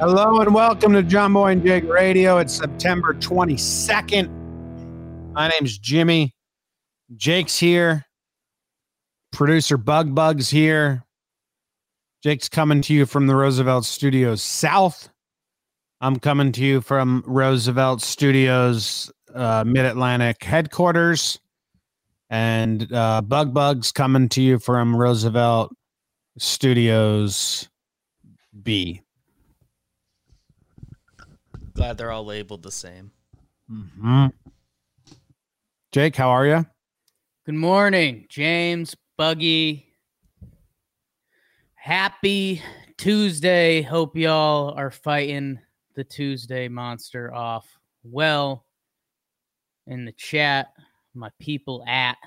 Hello and welcome to John Boy and Jake Radio. It's September 22nd. My name's Jimmy. Jake's here. Producer Bug Bug's here. Jake's coming to you from the Roosevelt Studios South. I'm coming to you from Roosevelt Studios uh, Mid Atlantic headquarters. And uh, Bug Bug's coming to you from Roosevelt Studios B. Glad they're all labeled the same. Mm-hmm. Jake, how are you? Good morning, James, Buggy. Happy Tuesday. Hope y'all are fighting the Tuesday monster off well. In the chat, my people at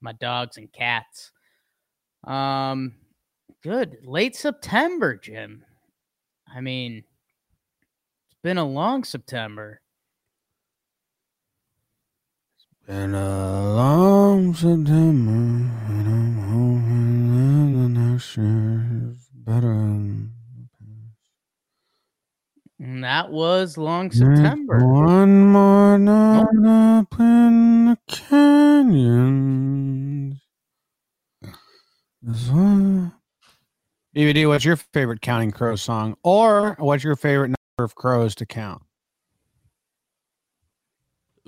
my dogs and cats. Um, good. Late September, Jim. I mean, been a long September. It's been a long September, and I'm hoping that the next year is better. And that was long September. One more oh. night oh. up in the canyons. DVD, what's your favorite Counting Crow song? Or what's your favorite of crows to count?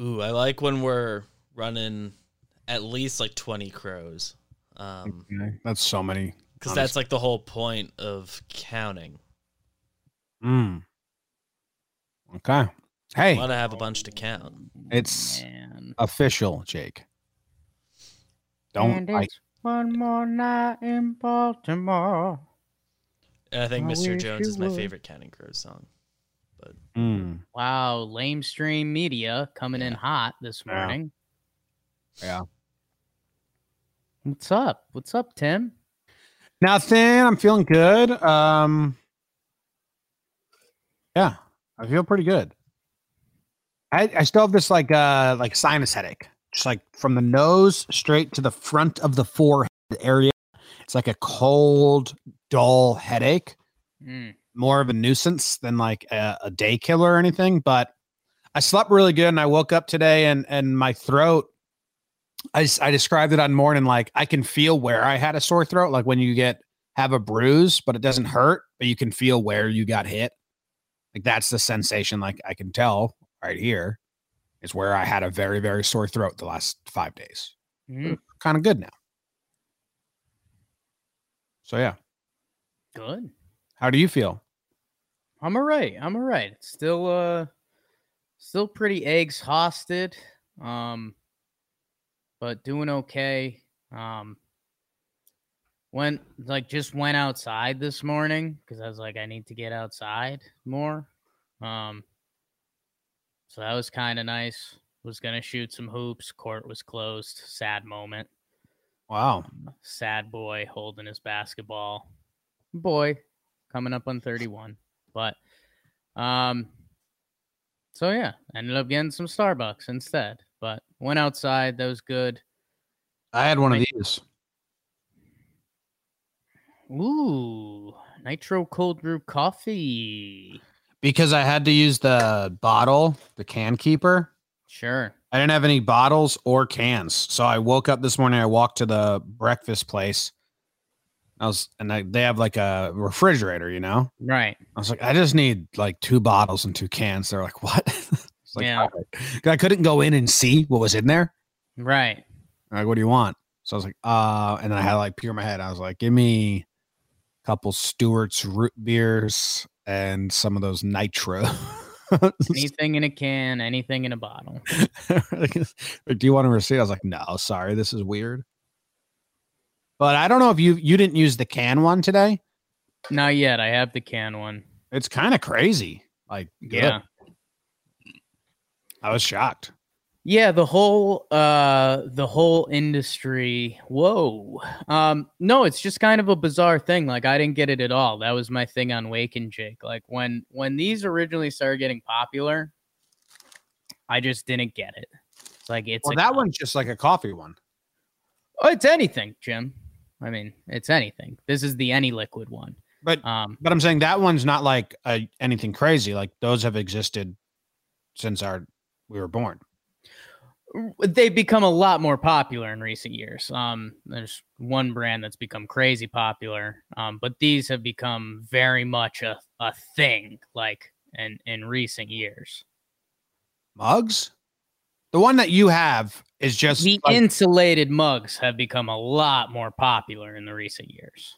Ooh, I like when we're running at least like 20 crows. Um, okay. That's so many. Because that's like the whole point of counting. Hmm. Okay. Hey. I want to have a bunch to count. It's Man. official, Jake. Don't like. One more night in Baltimore. And I think I Mr. Jones is my would. favorite Counting Crows song. But mm. wow, lamestream media coming yeah. in hot this morning. Yeah. yeah. What's up? What's up, Tim? Nothing. I'm feeling good. Um Yeah, I feel pretty good. I, I still have this like uh like sinus headache. Just like from the nose straight to the front of the forehead area. It's like a cold, dull headache. Mm more of a nuisance than like a, a day killer or anything. But I slept really good, and I woke up today, and and my throat. I I described it on morning like I can feel where I had a sore throat, like when you get have a bruise, but it doesn't hurt, but you can feel where you got hit. Like that's the sensation. Like I can tell right here is where I had a very very sore throat the last five days. Mm. Kind of good now. So yeah. Good. How do you feel? I'm all right. I'm all right. Still uh still pretty eggs hosted. Um but doing okay. Um went like just went outside this morning because I was like I need to get outside more. Um so that was kind of nice. Was gonna shoot some hoops. Court was closed. Sad moment. Wow. Sad boy holding his basketball. Boy coming up on 31. But um so yeah, ended up getting some Starbucks instead. But went outside, that was good. I had one of these. Ooh, nitro cold brew coffee. Because I had to use the bottle, the can keeper. Sure. I didn't have any bottles or cans. So I woke up this morning. I walked to the breakfast place. I was, and I, they have like a refrigerator, you know? Right. I was like, I just need like two bottles and two cans. They're like, what? Like, Yeah. "All right." I couldn't go in and see what was in there. Right. They're like, what do you want? So I was like, uh, and then I had like pure in my head. I was like, give me a couple Stewart's root beers and some of those nitro. Anything in a can, anything in a bottle. Like, do you want a receipt? I was like, no, sorry, this is weird. But I don't know if you you didn't use the can one today. Not yet. I have the can one. It's kind of crazy. Like, good. Yeah. I was shocked. Yeah, the whole uh the whole industry. Whoa. Um no, it's just kind of a bizarre thing. Like I didn't get it at all. That was my thing on Wake and Jake. Like when when these originally started getting popular, I just didn't get it. It's like it's Well, that one's just like a coffee one. Oh, it's anything, Jim. I mean, it's anything. This is the any liquid one. But Um but I'm saying that one's not like a, anything crazy. Like those have existed since our we were born. they've become a lot more popular in recent years. Um, there's one brand that's become crazy popular, um, but these have become very much a, a thing, like in in recent years. Mugs. The one that you have is just The like, insulated mugs have become a lot more popular in the recent years.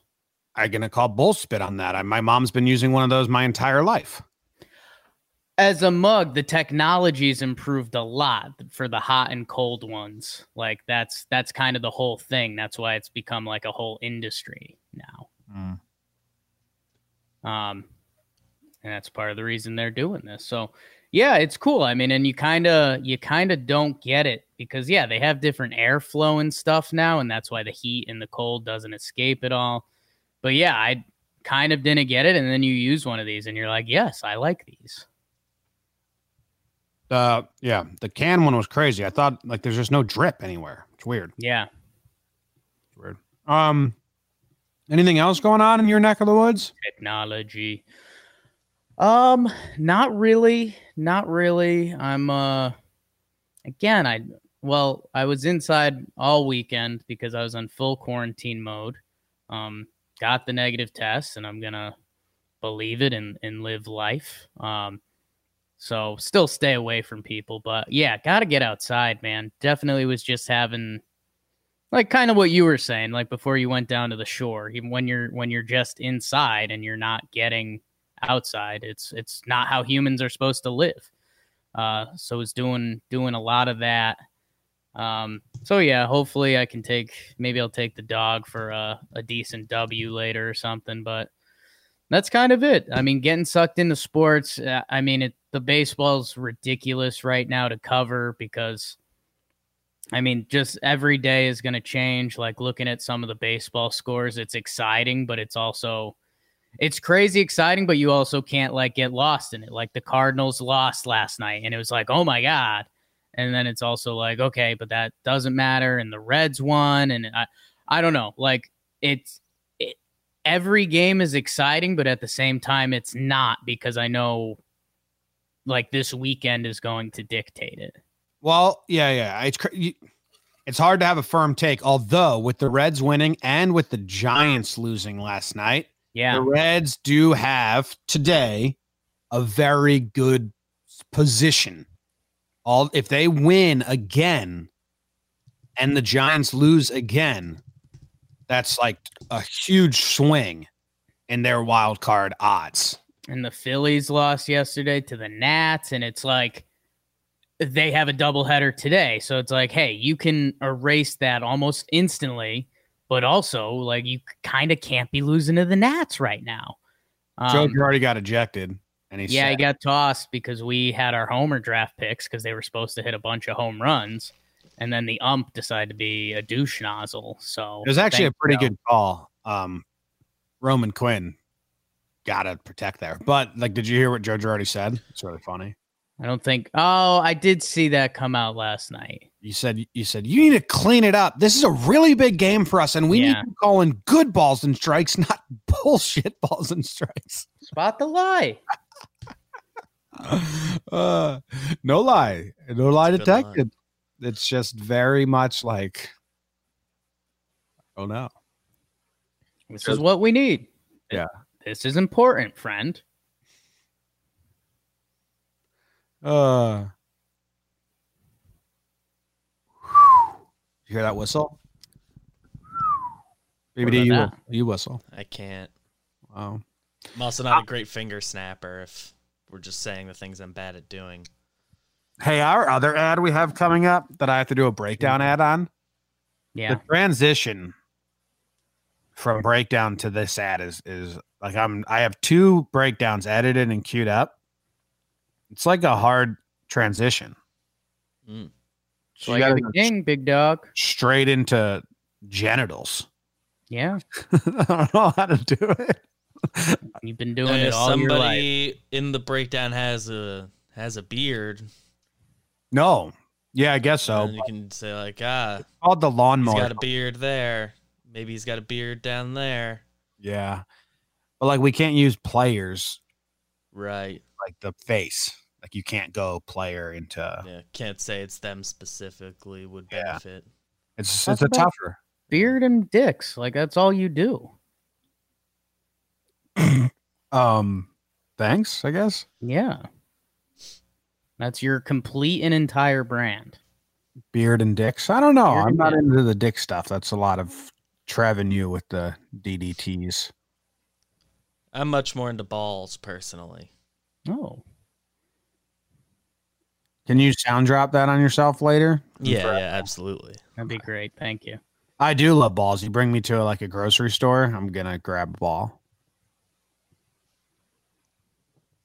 I'm gonna call bullspit on that. I, my mom's been using one of those my entire life. As a mug, the technology's improved a lot for the hot and cold ones. Like that's that's kind of the whole thing. That's why it's become like a whole industry now. um and that's part of the reason they're doing this so yeah it's cool i mean and you kind of you kind of don't get it because yeah they have different airflow and stuff now and that's why the heat and the cold doesn't escape at all but yeah i kind of didn't get it and then you use one of these and you're like yes i like these Uh, yeah, the can one was crazy. I thought like there's just no drip anywhere. It's weird. yeah It's weird. Um, anything else going on in your neck of the woods? technology um not really not really. I'm uh again i well i was inside all weekend because i was on full quarantine mode. Um got the negative test and i'm gonna believe it and and live life. Um so still stay away from people but yeah gotta get outside man. Definitely was just having like kind of what you were saying like before you went down to the shore even when you're when you're just inside and you're not getting outside. It's it's not how humans are supposed to live. Uh so it's doing doing a lot of that. Um so yeah hopefully i can take maybe i'll take the dog for a, a decent w later or something but that's kind of it. I mean getting sucked into sports uh, i mean it the baseball's ridiculous right now to cover because I mean, just every day is going to change. Like looking at some of the baseball scores, it's exciting, but it's also it's crazy exciting, but you also can't like get lost in it. Like the Cardinals lost last night, and it was like, oh my god. And then it's also like, okay, but that doesn't matter. And the Reds won, and I, I don't know. Like it's it, every game is exciting, but at the same time, it's not because I know like this weekend is going to dictate it. Well, yeah, yeah. It's you, it's hard to have a firm take. Although with the Reds winning and with the Giants losing last night, Yeah. the Reds do have today a very good position. All if they win again and the Giants lose again, that's like a huge swing in their wild card odds. and the Phillies lost yesterday to the Nats, and it's like they have a doubleheader today. So it's like, hey, you can erase that almost instantly, but also like you kind of can't be losing to the Nats right now. Joe Um, already got ejected, and he's yeah, he got tossed because we had our homer draft picks because they were supposed to hit a bunch of home runs, and then the ump decided to be a douche nozzle. So It was actually a pretty Joe. good call. Um, Roman Quinn got to protect there. But like, did you hear what Joe Girardi said? It's really funny. I don't think. Oh, I did see that come out last night. You said you said you need to clean it up. This is a really big game for us, and we Yeah. need to call in good balls and strikes, not bullshit balls and strikes. Spot the lie. Uh, no lie, no lie Good line. detected. it's just very much like oh no. This is what we need. Yeah. This is important, friend. Uh you hear that whistle? What BBD, you, about you whistle. I can't. Wow. I'm also not a great finger snapper if we're just saying the things I'm bad at doing. Hey, our other ad we have coming up that I have to do a breakdown ad on. Yeah. The transition from breakdown to this ad is is like I'm I have two breakdowns edited and queued up. It's like a hard transition. Mm. So So you I gotta the king, big dog. straight into genitals. Yeah. I don't know how to do it. You've been doing it all your life. somebody in the breakdown has a has a beard. No. Yeah, I guess so. and you can say like, ah, called the he's lawnmower. got a beard there. Maybe he's got a beard down there. yeah. But like we can't use players Right. Like the face. Like you can't go player into Yeah. Can't say it's them specifically would Yeah. benefit. it's Talk it's a about- tougher. Beard and dicks. Like that's all you do. Um thanks, I guess. Yeah. That's your complete and entire brand. Beard and dicks. I don't know. Beard I'm and not dick. into the dick stuff. That's a lot of Trev you with the DDTs. I'm much more into balls personally. Oh. Can you sound drop that on yourself later? Yeah, yeah, absolutely. That'd be great. Thank you. I do love balls. You bring me to like a grocery store, I'm gonna grab a ball.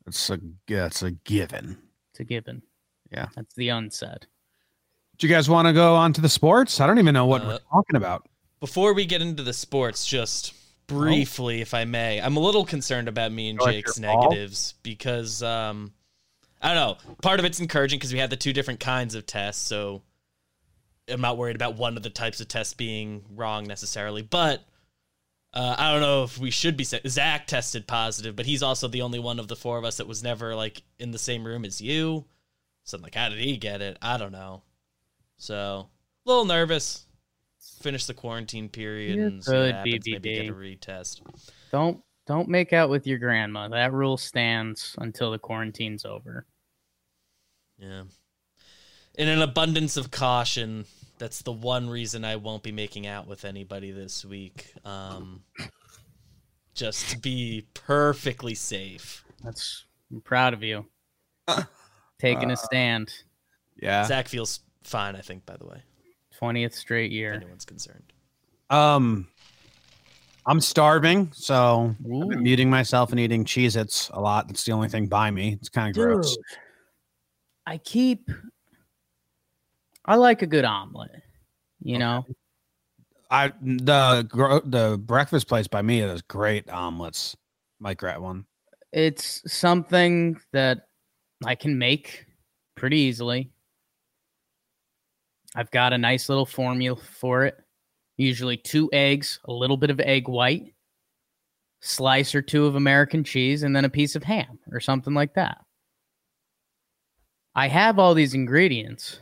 It's a it's a given. It's a given. Yeah. That's the unsaid. Do you guys want to go on to the sports? I don't even know what we're Uh, talking about. Before we get into the sports, just briefly, if I may, I'm a little concerned about me and Jake's negatives because um, I don't know. Part of it's encouraging because we had the two different kinds of tests, so I'm not worried about one of the types of tests being wrong necessarily. But uh, I don't know if we should be. Zach tested positive, but he's also the only one of the four of us that was never like in the same room as you. So I'm like, how did he get it? I don't know. So a little nervous. Finish the quarantine period You're and see what good, happens. Maybe get a retest. Don't don't make out with your grandma. That rule stands until the quarantine's over. Yeah. In an abundance of caution, that's the one reason I won't be making out with anybody this week. Um, just to be perfectly safe. That's I'm proud of you. Taking Uh, a stand. Yeah. Zach feels fine, I think, by the way, Twentieth straight if year. anyone's concerned. Um, I'm starving, so I've been muting myself and eating Cheez Its a lot. That's the only thing by me. It's kind of gross. I keep. I like a good omelet. You know, I the the breakfast place by me does great omelets. Mike Rat one. it's something that I can make pretty easily. I've got a nice little formula for it. Usually two eggs, a little bit of egg white, slice or two of American cheese, and then a piece of ham or something like that. I have all these ingredients.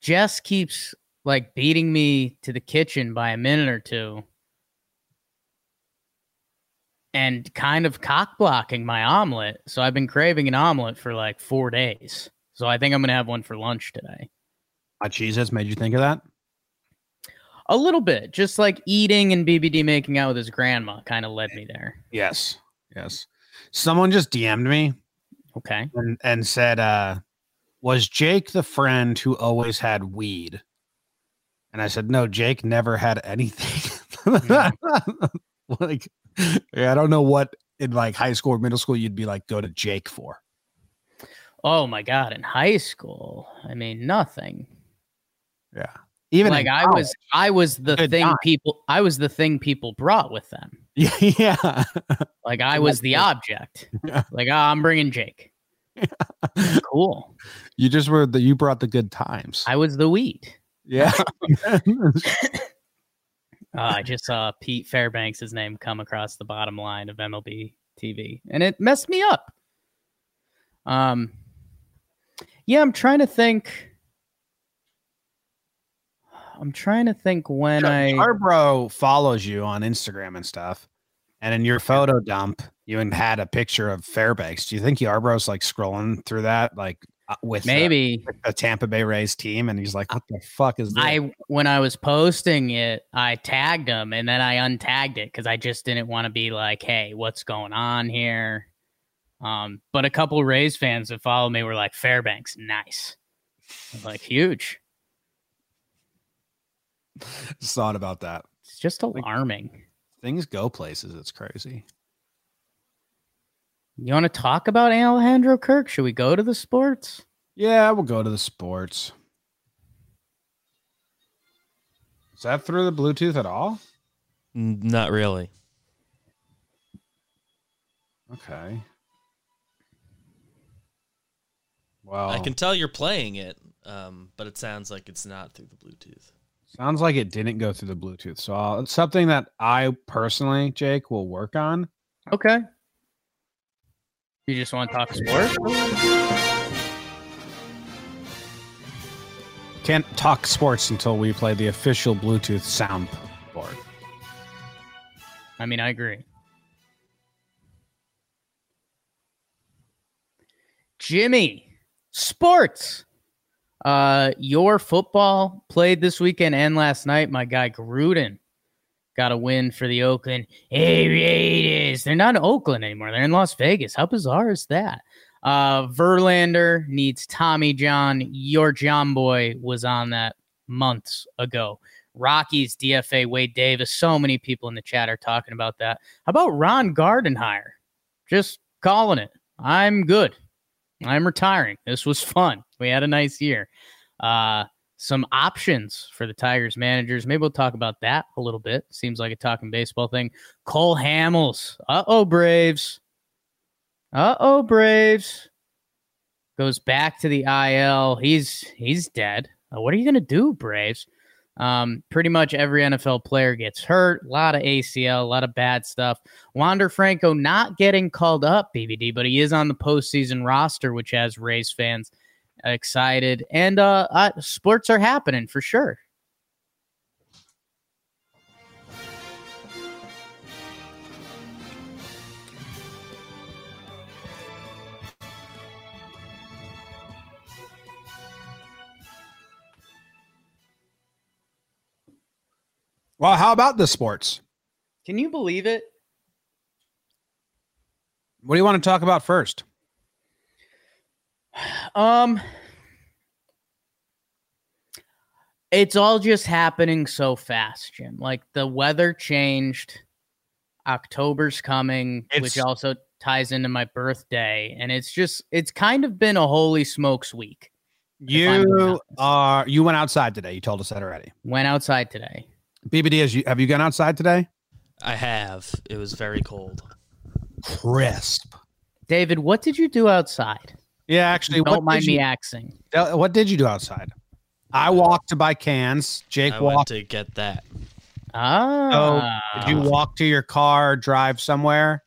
Jess keeps like beating me to the kitchen by a minute or two and kind of cock blocking my omelet. So I've been craving an omelet for like four days. So I think I'm gonna have one for lunch today. Its made you think of that? A little bit, just like eating and BBD making out with his grandma, kind of led me there. Yes. Yes. Someone just DM'd me Okay. and, and said, uh, was Jake the friend who always had weed? And I said, no, Jake never had anything. like, yeah, I don't know what in like high school or middle school you'd be like, go to Jake for. Oh my god, in high school, I mean nothing. Yeah. Even like I college. was, I was the Good thing time. people, I was the thing people brought with them. Yeah. yeah. Like I was the object. Yeah. Like oh, I'm bringing Jake. Cool. you just were the, you brought the good times. I was the wheat. yeah. Uh, I just saw Pete Fairbanks' name come across the bottom line of MLB TV, and it messed me up. Um, yeah, I'm trying to think I'm trying to think when I Yarbrough follows you on Instagram and stuff, and in your photo dump, you had a picture of Fairbanks. Do you think Yarbrough's like scrolling through that, like uh, with maybe a Tampa Bay Rays team, and he's like, "What the fuck is this?" I when I was posting it, I tagged him and then I untagged it because I just didn't want to be like, "Hey, what's going on here?" Um, but a couple Rays fans that follow me were like, "Fairbanks, nice." like huge. Just thought about that. It's just alarming. Like, things go places. It's crazy. You want to talk about Alejandro Kirk? Should we go to the sports? Yeah, we'll go to the sports. Is that through the Bluetooth at all? Not really. Okay. Well, I can tell you're playing it, um, but it sounds like it's not through the Bluetooth. Sounds like it didn't go through the Bluetooth. So I'll, it's something that I personally, Jake, will work on. Okay. You just want to talk sports? Can't talk sports until we play the official Bluetooth sound board. I mean, I agree. Jimmy, sports. Uh, your football played this weekend and last night. My guy Gruden got a win for the Oakland Raiders. They're not in Oakland anymore. They're in Las Vegas. How bizarre is that? Uh, Verlander needs Tommy John. Your John boy was on that months ago. Rockies DFA Wade Davis. So many people in the chat are talking about that. How about Ron Gardenhire? Just calling it. I'm good. I'm retiring. This was fun. We had a nice year. Uh, some options for the Tigers managers. Maybe we'll talk about that a little bit. Seems like a talking baseball thing. Cole Hamels. Uh oh, Braves. Uh oh, Braves. Goes back to the IL. He's he's dead. Uh, what are you gonna do, Braves? Um, pretty much every NFL player gets hurt. A lot of ACL, a lot of bad stuff. Wander Franco not getting called up, BBD, but he is on the postseason roster, which has Rays fans excited. And uh, uh sports are happening for sure. Well, how about the sports? Can you believe it? What do you want to talk about first? Um it's all just happening so fast, Jim. Like the weather changed. October's coming, it's, which also ties into my birthday, and it's just it's kind of been a holy smokes week. You are you went outside today. You told us that already. Went outside today. BBD, has you have you gone outside today? I have. It was very cold. Crisp. David, what did you do outside? Yeah, actually, don't mind me axing. What did you do outside? I walked to buy cans. Jake I walked to get that. Ah. So did you walk to your car, drive somewhere?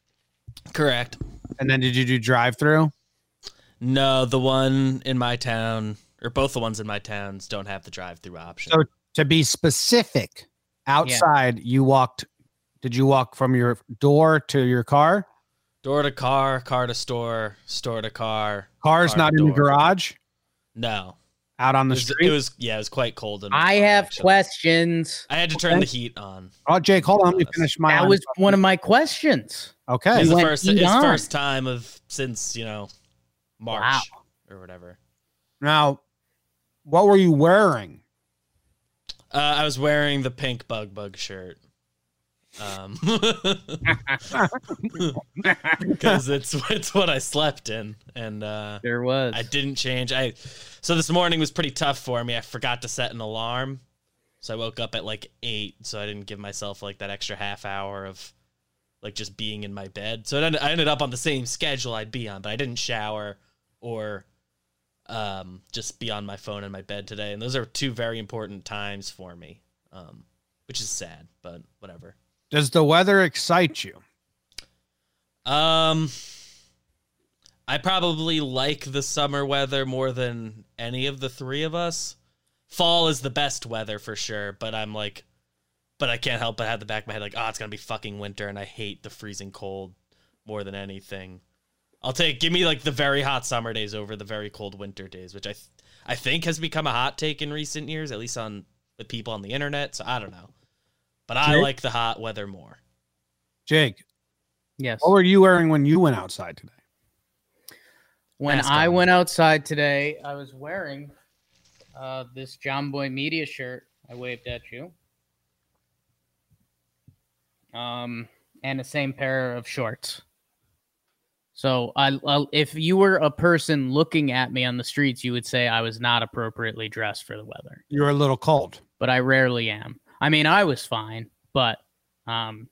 Correct. And then did you do drive through? No, the one in my town, or both the ones in my towns, don't have the drive through option. So to be specific, outside yeah. you walked. Did you walk from your door to your car? Door to car, car to store, store to car. Car's car not in door. the garage. No. Out on the it was, street. It was yeah, it was quite cold. I have actually. questions. I had to turn okay. the heat on. Oh, Jake, hold on. Let me finish my. That was one of my questions. Okay, it's the first. It's first time of since you know March wow. or whatever. Now, what were you wearing? Uh, I was wearing the pink bug bug shirt. Um, because it's it's what I slept in, and uh, there was I didn't change. I so this morning was pretty tough for me. I forgot to set an alarm, so I woke up at like eight. So I didn't give myself like that extra half hour of like just being in my bed. So I ended up on the same schedule I'd be on, but I didn't shower or um, just be on my phone in my bed today. And those are two very important times for me, um, which is sad, but whatever. Does the weather excite you? Um, I probably like the summer weather more than any of the three of us. fall is the best weather for sure, but I'm like, but I can't help but have the back of my head like, oh, it's gonna be fucking winter, and I hate the freezing cold more than anything. I'll take give me like the very hot summer days over the very cold winter days, which I th- I think has become a hot take in recent years, at least on the people on the internet. So I don't know, but I Jake? like the hot weather more. Jake, Yes. what were you wearing when you went outside today? When Ask I him. went outside today, I was wearing uh, this John Boy Media shirt. I waved at you. Um, and the same pair of shorts. So I, I, if you were a person looking at me on the streets, you would say I was not appropriately dressed for the weather. You're a little cold. But I rarely am. I mean, I was fine, but um,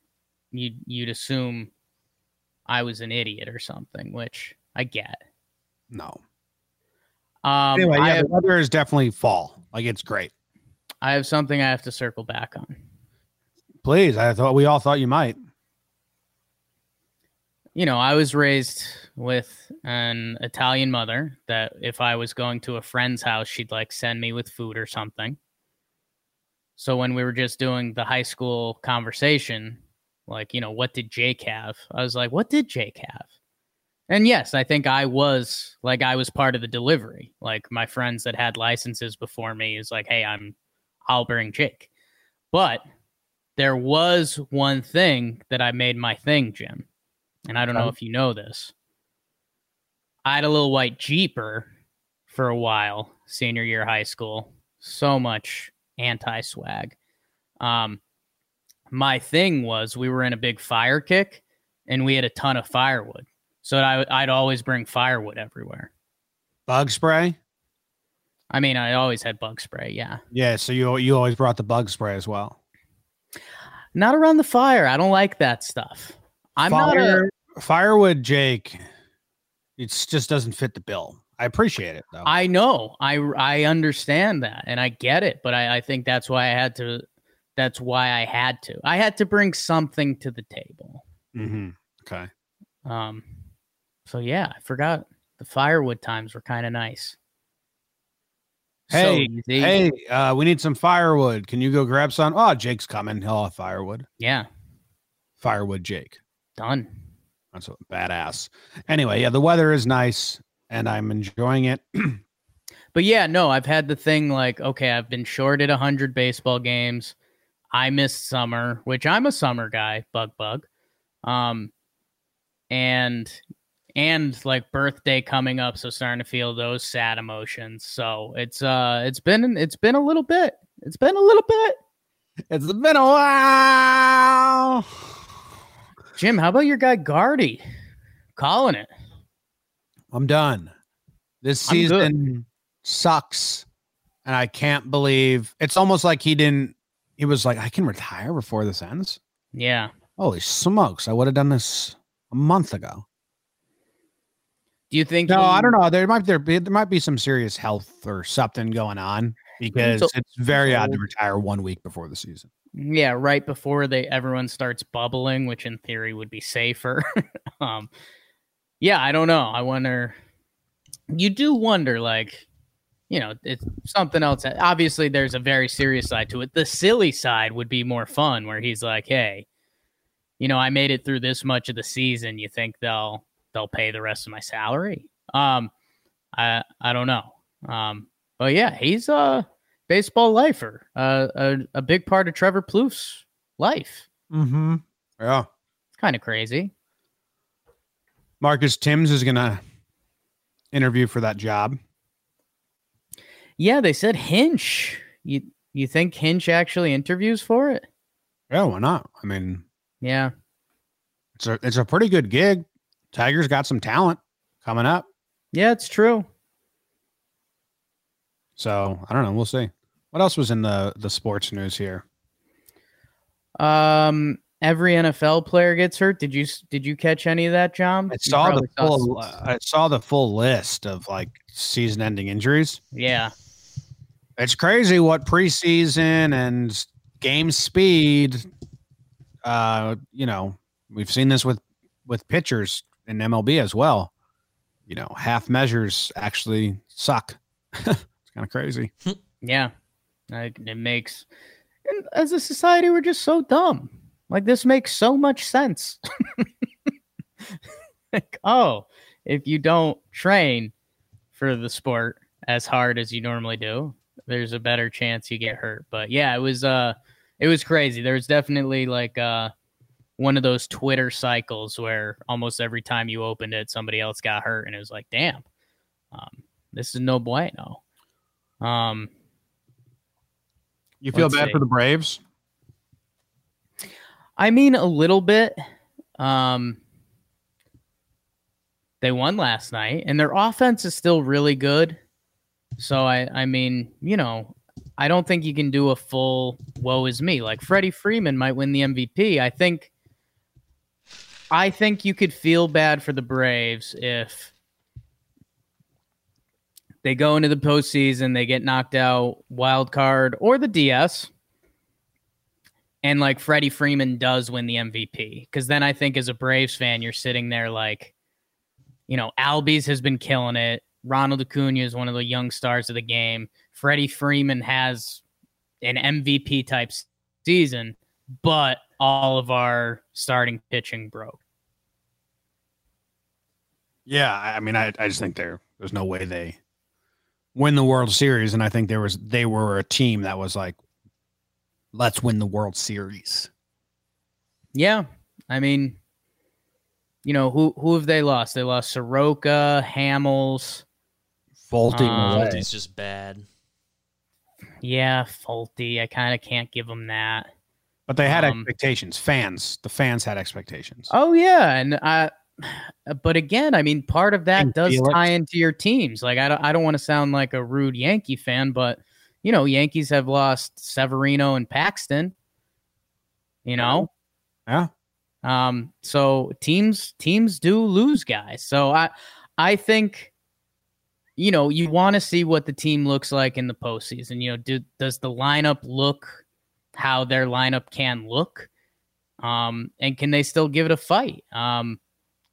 you you'd assume I was an idiot or something, which I get. No. Um, Anyway, yeah, have- the weather is definitely fall. Like it's great. I have something I have to circle back on. Please, I thought we all thought you might. You know, I was raised with an Italian mother that if I was going to a friend's house, she'd like send me with food or something. So when we were just doing the high school conversation, like, you know, what did Jake have? I was like, what did Jake have? And yes, I think I was like I was part of the delivery. Like my friends that had licenses before me is like, hey, I'm I'll bring Jake. But there was one thing that I made my thing, Jim. And I don't know Okay. if you know this. I had a little white Jeeper for a while, senior year high school. So much anti swag. Um, my thing was we were in a big fire kick and we had a ton of firewood. So I, I'd always bring firewood everywhere. Bug spray? I mean, I always had bug spray. Yeah. Yeah, so you you always brought the bug spray as well. Not around the fire. I don't like that stuff. I'm not a, firewood, Jake. It just doesn't fit the bill. I appreciate it though. I know. I I understand that and I get it, but I, I think that's why I had to that's why I had to. I had to bring something to the table. mm-hmm. Okay. Um so yeah, I forgot the firewood times were kind of nice. Hey, easy. Hey, uh, we need some firewood. Can you go grab some? Oh, Jake's coming. He'll have firewood. Yeah, Firewood, Jake. done. That's a badass. Anyway, yeah, the weather is nice and I'm enjoying it. But yeah, no, I've had the thing like, okay, I've been shorted 100 baseball games. I missed summer, which I'm a summer guy, bug bug. Um and and like birthday coming up, so starting to feel those sad emotions. So it's uh it's been it's been a little bit. It's been a little bit. It's been a while. Jim, how about your guy Guardy? Calling it. I'm done. This season sucks. And I can't believe it's almost like he didn't he was like, I can retire before this ends. Yeah. Holy smokes. I would have done this a month ago. Do you think No, he- I don't know. There might there be there might be some serious health or something going on because So- it's very odd to retire one week before the season. Yeah, right before they everyone starts bubbling, which in theory would be safer. um yeah, I don't know. I wonder you do wonder like you know, it's something else. Obviously there's a very serious side to it. The silly side would be more fun where he's like, "Hey, you know, I made it through this much of the season. You think they'll they'll pay the rest of my salary?" Um I I don't know. Um but yeah, he's a baseball lifer. Uh, a a big part of Trevor Plouffe's life. Mm-hmm. Yeah. It's kind of crazy. Marcus Timms is gonna interview for that job. Yeah, they said Hinch. You you think Hinch actually interviews for it? Yeah, why not? I mean, Yeah. it's a it's a pretty good gig. Tigers got some talent coming up. Yeah, it's true. So I don't know. We'll see. What else was in the the sports news here? Um every NFL player gets hurt. Did you did you catch any of that, John? I saw the full. s- I saw the full list of like season-ending injuries. yeah. It's crazy what preseason and game speed. Uh, you know, we've seen this with with pitchers in MLB as well. You know, half measures actually suck. it's kind of crazy. Yeah. Like it makes and as a society we're just so dumb. Like this makes so much sense. like, oh, if you don't train for the sport as hard as you normally do, there's a better chance you get hurt. But yeah, it was uh it was crazy. There was definitely like uh one of those Twitter cycles where almost every time you opened it, somebody else got hurt, and it was like, damn, um, this is no bueno. Um, You feel bad see. for the Braves? I mean, a little bit. Um, they won last night, and their offense is still really good. So I, I mean, you know, I don't think you can do a full "woe is me." Like Freddie Freeman might win the MVP. I think. I think you could feel bad for the Braves if they go into the postseason, they get knocked out, wild card or the DS, and like Freddie Freeman does win the MVP. Because then I think as a Braves fan, you're sitting there like, you know, Albies has been killing it. Ronald Acuna is one of the young stars of the game. Freddie Freeman has an MVP type season, but all of our starting pitching broke. Yeah, I I mean, I, I just think there there's no way they win the World Series, and I think there was they were a team that was like, let's win the World Series. Yeah, I mean, you know who who have they lost? They lost Soroka, Hamels. Folty Um, away. He's just bad. Yeah, Folty. I kind of can't give them that. but they had um, expectations. Fans, the fans had expectations. Oh yeah, and I. But again, I mean, part of that And does Felix. tie into your teams. Like, I don't, I don't want to sound like a rude Yankee fan, but you know, Yankees have lost Severino and Paxton. You know, Yeah, Um, so teams teams do lose guys. So I I think you know you want to see what the team looks like in the postseason. You know, do, does the lineup look how their lineup can look? Um, and can they still give it a fight? Um,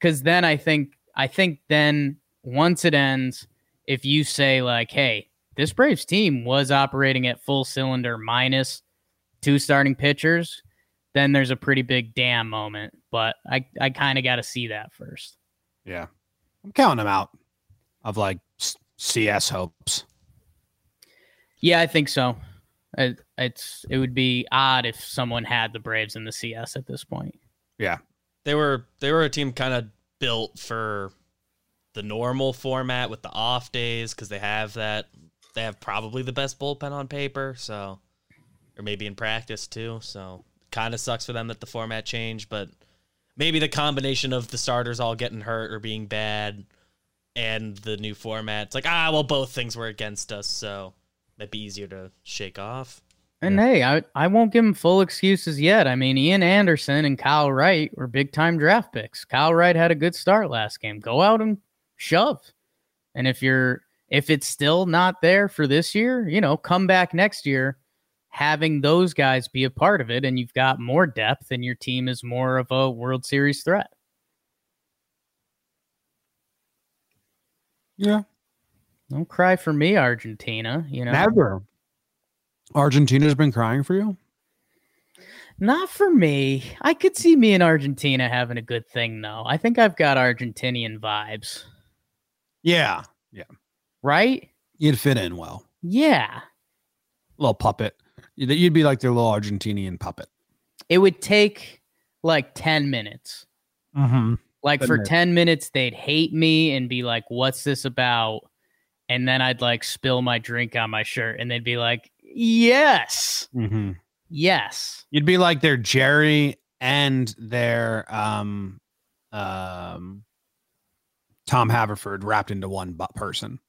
because then I think I think then once it ends, if you say like, hey, this Braves team was operating at full cylinder minus two starting pitchers, then there's a pretty big damn moment. But I, I kind of got to see that first. yeah. I'm counting them out of like CS hopes. Yeah, I think so. It, it's it would be odd if someone had the Braves in the CS at this point. Yeah, they were they were a team kind of built for the normal format with the off days because they have that they have probably the best bullpen on paper, so or maybe in practice too. So kind of sucks for them that the format changed, but maybe the combination of the starters all getting hurt or being bad and the new format, it's like ah well both things were against us, so might be easier to shake off. And hey, I, I won't give him full excuses yet. I mean, Ian Anderson and Kyle Wright were big time draft picks. Kyle Wright had a good start last game. Go out and shove. And if you're if it's still not there for this year, you know, come back next year having those guys be a part of it and you've got more depth and your team is more of a World Series threat. Yeah, Don't cry for me, Argentina, you know. never. Argentina's been crying for you. Not for me. I could see me in Argentina having a good thing though. I think I've got Argentinian vibes, Yeah. Yeah, right? you'd fit in well. Yeah. Little puppet. You'd be like their little Argentinian puppet. It would take like 10 minutes. Mm-hmm. Like 10 for minutes. 10 minutes they'd hate me and be like, "What's this about?" And then I'd like spill my drink on my shirt and they'd be like, "Yes. Mm-hmm. Yes." You'd be like their Jerry and their um um Tom Haverford wrapped into one person.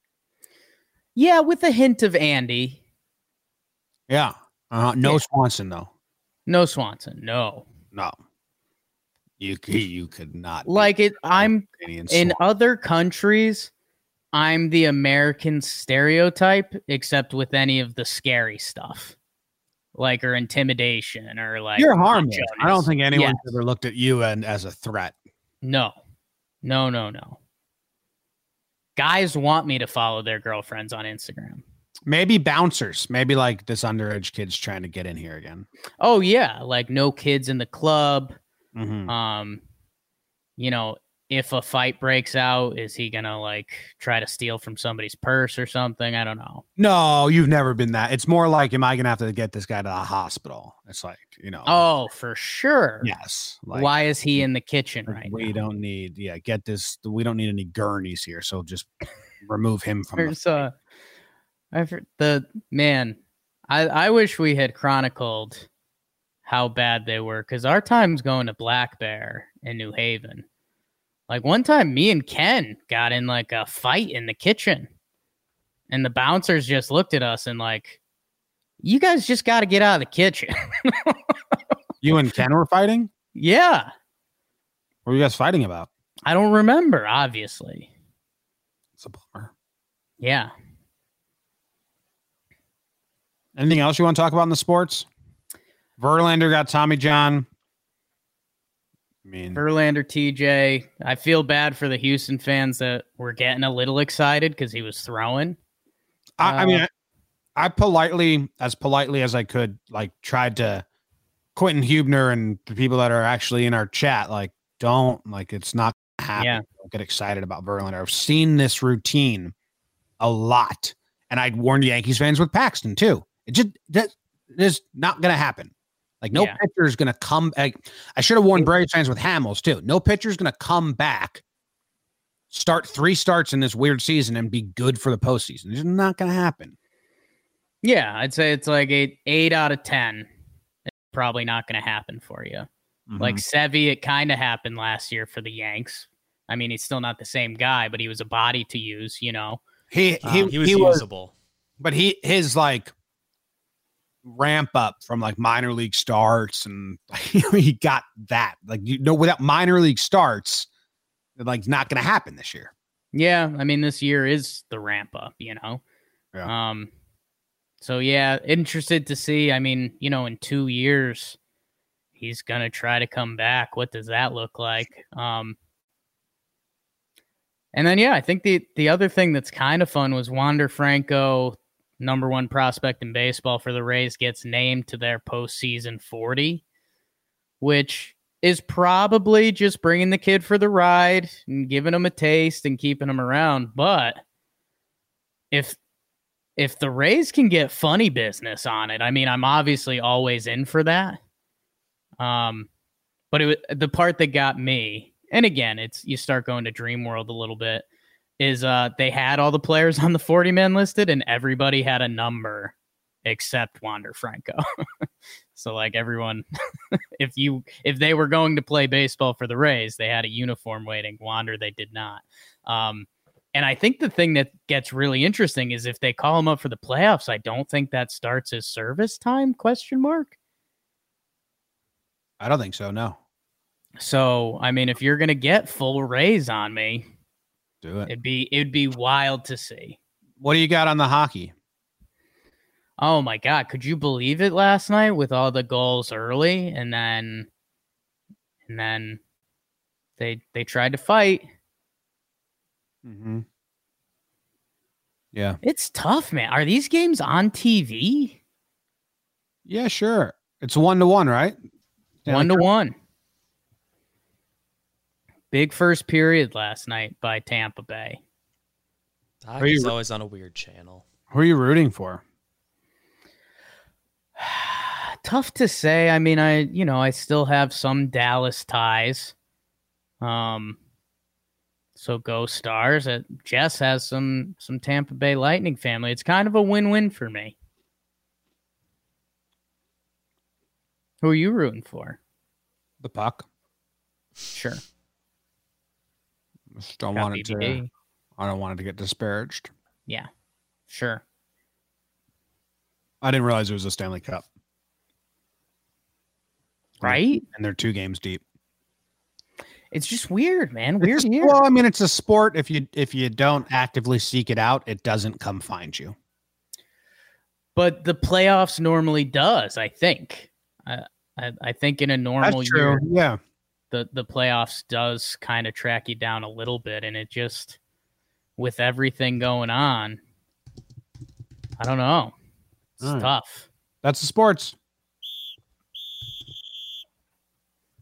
Yeah, with a hint of Andy. Yeah. Uh, no Yeah. Swanson though. No Swanson. No. No. You you could not Like it I'm in other countries i'm the american stereotype except with any of the scary stuff like or intimidation or like You're harmless. I don't think anyone's Yes. ever looked at you and as a threat. no no no no guys want me to follow their girlfriends on instagram Maybe bouncers. Maybe like this underage kid's trying to get in here again. Oh yeah, like no kids in the club. Mhm. Um, you know, if a fight breaks out, is he gonna like try to steal from somebody's purse or something? I don't know. No, you've never been that. It's more like, am I gonna have to get this guy to the hospital? It's like, you know. Oh, for sure. yes. Like, Why is he in the kitchen right we now? don't need, yeah, get this. We don't need any gurneys here. So just remove him from the There's uh, I've heard the man. I I wish we had chronicled how bad they were because our time's going to Black Bear in New Haven. Like one time, me and Ken got in like a fight in the kitchen, and the bouncers just looked at us and like, "You guys just got to get out of the kitchen." You and Ken were fighting? yeah, What were you guys fighting about? I don't remember. Obviously, It's a bummer. yeah. Anything else you want to talk about in the sports? Verlander got Tommy John. I mean, Verlander, TJ. I feel bad for the Houston fans that were getting a little excited because he was throwing. I, I mean, uh, I, I politely, as politely as I could, like tried to Quentin Hubner and the people that are actually in our chat, like, don't like it's not gonna happen. Yeah. Don't get excited about Verlander. I've seen this routine a lot, and I'd warned Yankees fans with Paxton too. It just that is not gonna happen. Like no Yeah. pitcher is gonna come. Like, I should have warned Braves fans with Hamels too. No pitcher is gonna come back, start three starts in this weird season, and be good for the postseason. It's just not gonna happen. Yeah, I'd say it's like eight eight out of ten. It's probably not going to happen for you. Like Mm-hmm. Sevy, it kind of happened last year for the Yanks. I mean, he's still not the same guy, but he was a body to use. You know, he he, Um, he was he was, usable. but he his like ramp up from like minor league starts and he got that like you know without minor league starts like not going to happen this year yeah. I mean, this year is the ramp up. You know, Yeah. um. So yeah, interested to see. I mean, you know, in two years, he's gonna try to come back. What does that look like? Um. And then yeah, I think the the other thing that's kind of fun was Wander Franco, number one prospect in baseball for the Rays, gets named to their postseason forty, which is probably just bringing the kid for the ride and giving him a taste and keeping him around. But if if the Rays can get funny business on it, I mean, I'm obviously always in for that. Um, but it the part that got me, and again, it's you start going to Dream World a little bit, is uh they had all the players on the 40 man listed, and everybody had a number except Wander Franco. so like everyone, if you if they were going to play baseball for the Rays, they had a uniform waiting. Wander they did not. Um, and I think the thing that gets really interesting is if they call him up for the playoffs, I don't think that starts his service time question mark. i don't think so no So, I mean, if you're going to get full raise on me, do it it'd be it'd be wild to see. what do you got on the hockey Oh my god, could you believe it last night with all the goals early and then and then they they tried to fight. mm-hmm. yeah It's tough, man. Are these games on TV? yeah sure it's one to one right one to one. Big first period last night by Tampa Bay. Hockey's you- always on a weird channel. who are you rooting for Tough to say. I mean, I you know I still have some Dallas ties. Um, so go Stars. Uh, Jess has some some Tampa Bay Lightning family. It's kind of a win win for me. Who are you rooting for? the puck Sure. Just don't Got want it to i don't want it to get disparaged Yeah. Sure. i didn't realize it was a stanley cup Right? and they're two games deep It's just weird, man. It's Weird a- year. Well, I mean, it's a sport. If you if you don't actively seek it out, it doesn't come find you. but the playoffs normally does. I think. I I, I think in a normal year, Yeah. The the playoffs does kind of track you down a little bit, and it just with everything going on, I don't know. It's All right. tough. That's the sports.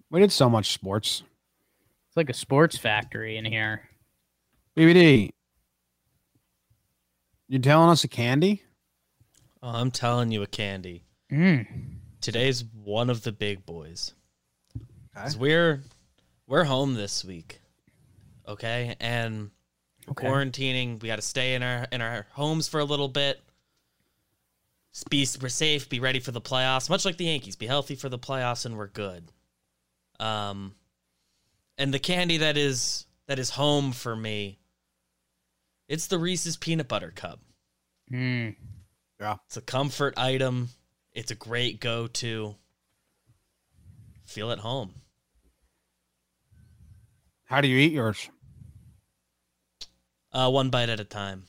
We did so much sports. It's like a sports factory in here. BBD. you're telling us a candy? Oh, I'm telling you a candy. Mm. Today's one of the big boys. Okay. 'Cause we're we're home this week. Okay? And Okay. quarantining, we got to stay in our in our homes for a little bit. Be we're safe, be ready for the playoffs, much like the Yankees. Be healthy for the playoffs and we're good. Um and the candy that is that is home for me it's the Reese's peanut butter cup. Mm. Yeah, it's a comfort item. It's a great go to. Feel at home. How do you eat yours? Uh, one bite at a time.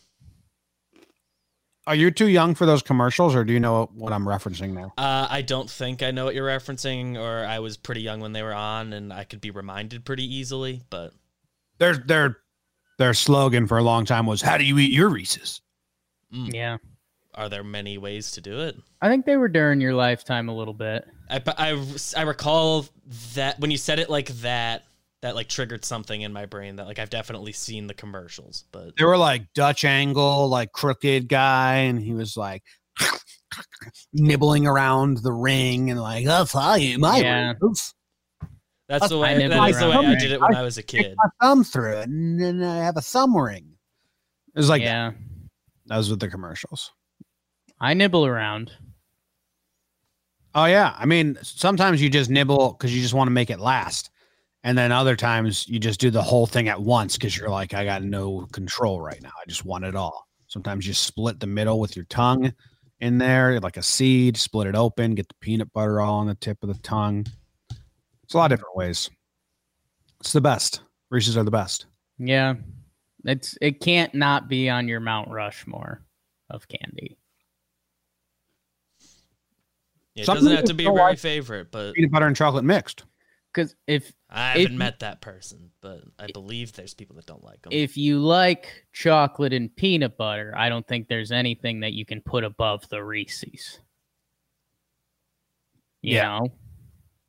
Are you too young for those commercials, or do you know what I'm referencing now? Uh, I don't think I know what you're referencing, or I was pretty young when they were on, and I could be reminded pretty easily. But Their their their slogan for a long time was "How do you eat your Reese's?" mm, Yeah. are there many ways to do it? I think they were during your lifetime a little bit. I, I, I recall that when you said it like that, that like triggered something in my brain that like I've definitely seen the commercials, but They were like Dutch angle, like crooked guy, and he was like nibbling around the ring and like, oh, "That's how you my Yeah. Reese's." that's That's the way nibble that is the way I did it. it when I was a kid. my thumb through it, and then I have a thumb ring. It was like yeah. that. yeah. Those were the commercials. I nibble around. Oh yeah, I mean, sometimes you just nibble because you just want to make it last, and then other times you just do the whole thing at once because you're like, I got no control right now. I just want it all. Sometimes you split the middle with your tongue in there, like a seed. Split it open, get the peanut butter all on the tip of the tongue. It's a lot of different ways. It's the best. Reese's are the best. Yeah. It's it can't not be on your Mount Rushmore of candy. Yeah, it Some doesn't have to be don't a very favorite, but Peanut butter and chocolate mixed. Because if I haven't met that person. But I believe there's people that don't like them. if you like chocolate and peanut butter, I don't think there's anything that you can put above the Reese's. You Yeah. know?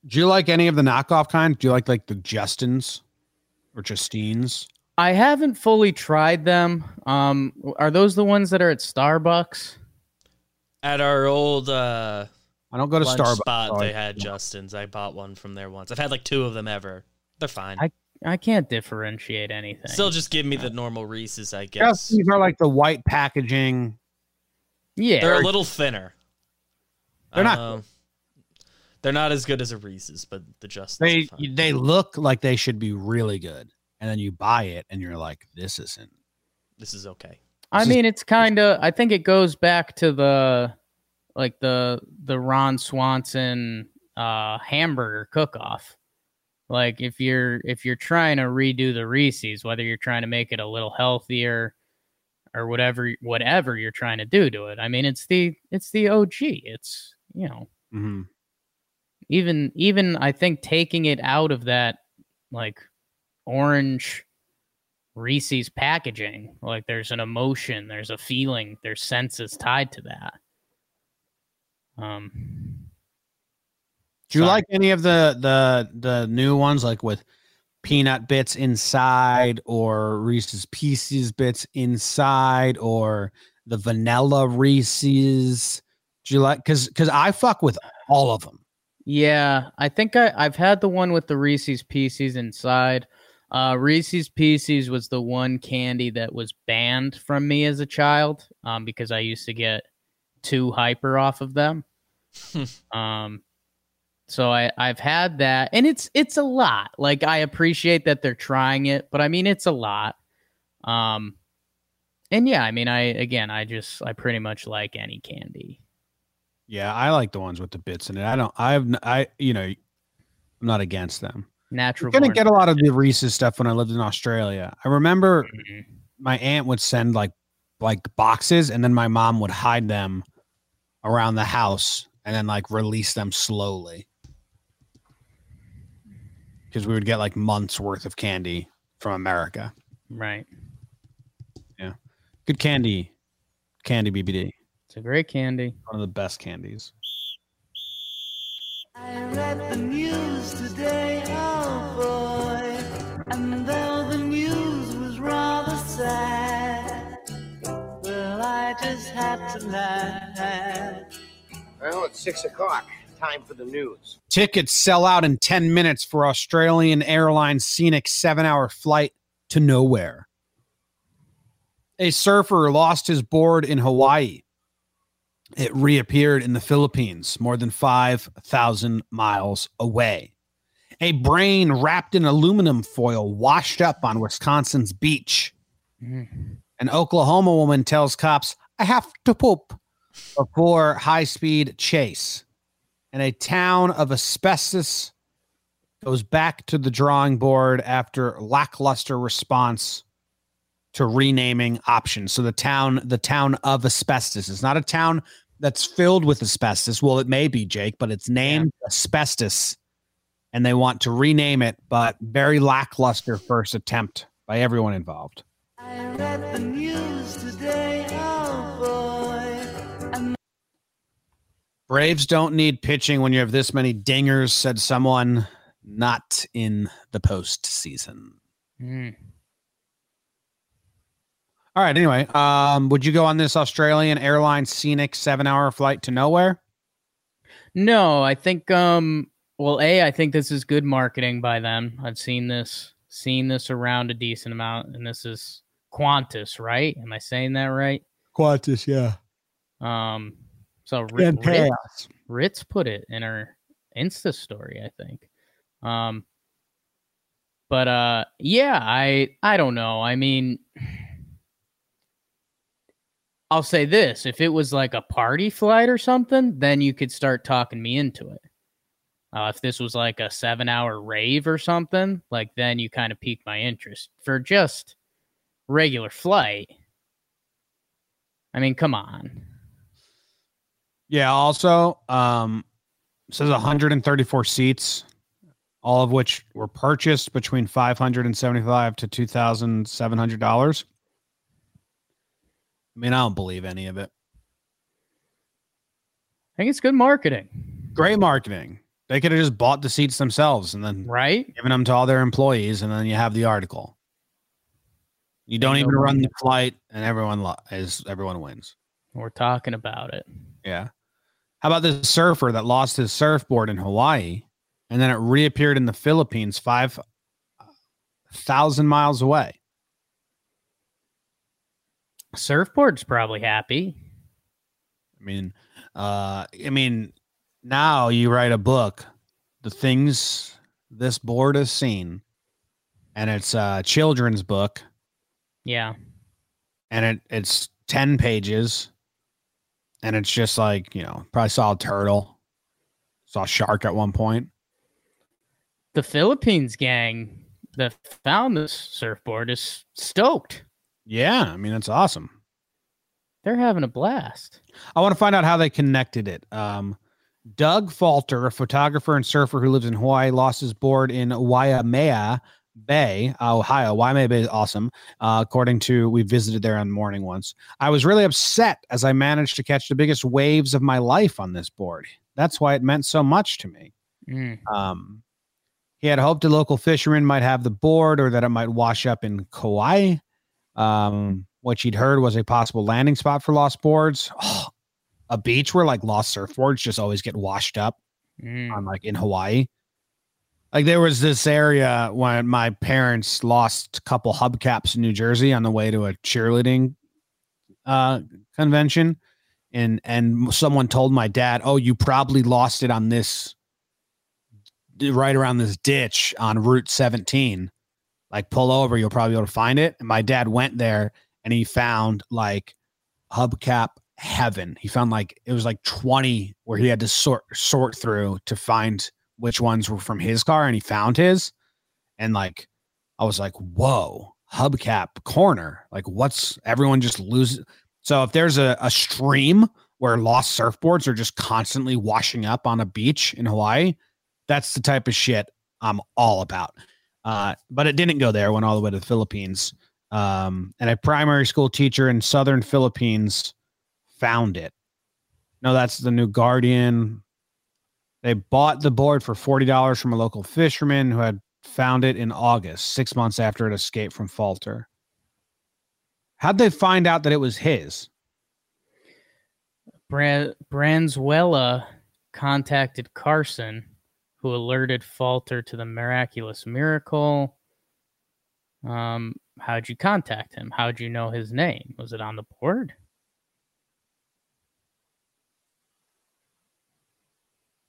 Do you like any of the knockoff kind? Do you like like the Justins or Justines? I haven't fully tried them. Um, are those the ones that are at Starbucks? At our old uh, I don't go to lunch Starbucks. spot, they had Justin's. I bought one from there once. I've had like two of them ever. They're fine. I- I can't differentiate anything. Still, just give me the normal Reese's, I guess. Justins are like the white packaging. yeah, They're a little thinner. They're not know. They're not as good as a Reese's, but the Justin's. They are fine. they look like they should be really good, and then you buy it and you're like, this isn't. This is okay. I This is- mean, it's kind of. I think it goes back to the like the the Ron Swanson uh, hamburger cook-off. Like if you're if you're trying to redo the Reese's, whether you're trying to make it a little healthier or whatever whatever you're trying to do to it. I mean, it's the it's the OG. It's you know Mhm. even even I think taking it out of that like orange Reese's packaging, like there's an emotion, there's a feeling, there's senses tied to that. Um, Do you Sorry. like any of the the the new ones, like with peanut bits inside, or Reese's Pieces bits inside, or the vanilla Reese's? Do you like? Because because I fuck with all of them. yeah, I think I I've had the one with the Reese's Pieces inside. Uh, Reese's Pieces was the one candy that was banned from me as a child, um, because I used to get too hyper off of them. um, so I I've had that, and it's it's a lot. Like I appreciate that they're trying it, but I mean it's a lot. Um, and yeah, I mean I again I just I pretty much like any candy. Yeah, I like the ones with the bits in it. I don't. I've I you know, I'm not against them. Natural. Couldn't born get a lot of the Reese's stuff when I lived in Australia. I remember Mhm. my aunt would send like like boxes and then my mom would hide them around the house and then like release them slowly because we would get like months worth of candy from america Right. Yeah. Good candy candy bbd It's a great candy. One of the best candies. I read the news today, oh boy, and though the news was rather sad, well, I just had to laugh. Well, it's six o'clock. Time for the news. Tickets sell out in 10 minutes for Australian Airlines scenic seven hour flight to nowhere. A surfer lost his board in Hawaii. It reappeared in the Philippines, more than 5,000 miles away. A brain wrapped in aluminum foil washed up on Wisconsin's beach. Mm. An Oklahoma woman tells cops, I have to poop before high speed chase. And a town of asbestos goes back to the drawing board after lackluster response to renaming options. So the town, the town of asbestos is not a town that's filled with asbestos. Well, it may be, Jake, but it's named asbestos, and they want to rename it, but very lackluster first attempt by everyone involved. I read the news today, boy, and Braves don't need pitching when you have this many dingers, said someone not in the postseason. Mm. All right. Anyway, um, would you go on this Australian airline scenic seven hour flight to nowhere? No, I think um well, A, I think this is good marketing by them. I've seen this seen this around a decent amount, and this is Qantas, right? Am I saying that right? Qantas, yeah. Um so Ri- Ritz, Ritz put it in her Insta story, I think. Um but uh yeah, I I don't know. I mean I'll say this, if it was like a party flight or something, then you could start talking me into it. Uh, if this was like a seven hour rave or something, like then you kind of piqued my interest. For just regular flight, I mean, come on. Yeah. Also, um, says 134 seats, all of which were purchased between 575 to 2,700 dollars. I mean, I don't believe any of it. I think it's good marketing, Great marketing. They could have just bought the seats themselves and then right? given them to all their employees, and then you have the article. You don't even run the flight, and everyone lo- is everyone wins. We're talking about it. Yeah. How about this surfer that lost his surfboard in Hawaii, and then it reappeared in the Philippines, five thousand miles away? Surfboard's probably happy. I mean, uh, I mean, now you write a book, the things this board has seen, and it's a children's book, Yeah. and it it's ten pages, and it's just like you know, probably saw a turtle, saw a shark at one point. The Philippines gang that found this surfboard is stoked. Yeah, I mean that's awesome. They're having a blast. I want to find out how they connected it. Um, Doug Falter, a photographer and surfer who lives in Hawaii, lost his board in Waimea Bay, Oahu. Waimea Bay is awesome. Uh, according to, we visited there on the morning once. I was really upset as I managed to catch the biggest waves of my life on this board. That's why it meant so much to me. Mm. Um, he had hoped a local fisherman might have the board or that it might wash up in Kauai. Um, what she'd heard was a possible landing spot for lost boards. a beach where like lost surfboards just always get washed up Mm. on like in Hawaii. Like there was this area when my parents lost a couple hubcaps in New Jersey on the way to a cheerleading uh convention and and someone told my dad, "Oh, you probably lost it on this right around this ditch on Route 17. Like pull over, you'll probably be able to find it." And my dad went there and he found like hubcap heaven. He found like it was like 20 where he had to sort sort through to find which ones were from his car and he found his. And like I was like, whoa, hubcap corner. Like what's everyone just loses. So if there's a, a stream where lost surfboards are just constantly washing up on a beach in Hawaii, that's the type of shit I'm all about. Uh, but it didn't go there, went all the way to the Philippines. Um, and a primary school teacher in southern Philippines found it No, that's the new Guardian. They bought the board for forty dollars from a local fisherman who had found it in August, six months after it escaped from Falter. How'd they find out that it was his? Bra- Branzuela contacted Carson, who alerted Falter to the miraculous miracle. Um, how'd you contact him? How'd you know his name? Was it on the board?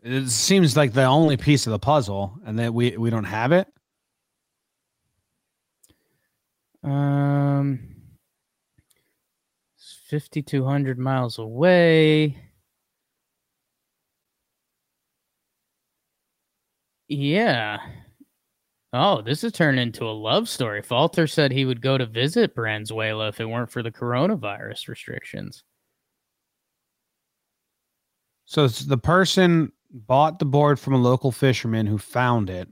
It seems like the only piece of the puzzle, and that we we don't have it. Um, 5,200 miles away. Yeah. Oh, this has turned into a love story. Falter said he would go to visit Branzuela if it weren't for the coronavirus restrictions. So the person bought the board from a local fisherman who found it.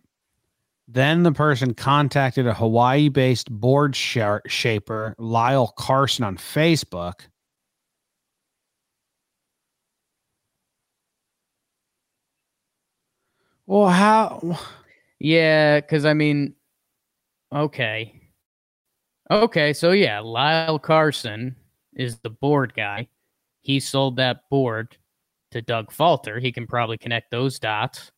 Then the person contacted a Hawaii based board shaper, Lyle Carson, on Facebook. Well, how? Yeah, because I mean, okay. Okay, so yeah, Lyle Carson is the board guy. He sold that board to Doug Falter. He can probably connect those dots.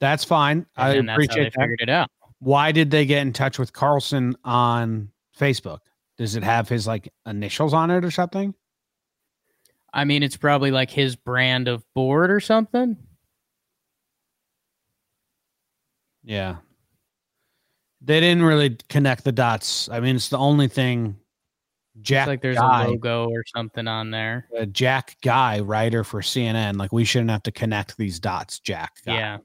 That's fine. I then that's how they appreciate that. figured it out. Why did they get in touch with Carlson on Facebook? Does it have his like initials on it or something? I mean, it's probably like his brand of board or something. Yeah. They didn't really connect the dots. I mean, it's the only thing. Jack like there's Guy, a logo or something on there. uh, Jack Guy, writer for CNN. Like we shouldn't have to connect these dots. Jack. Guy. Yeah,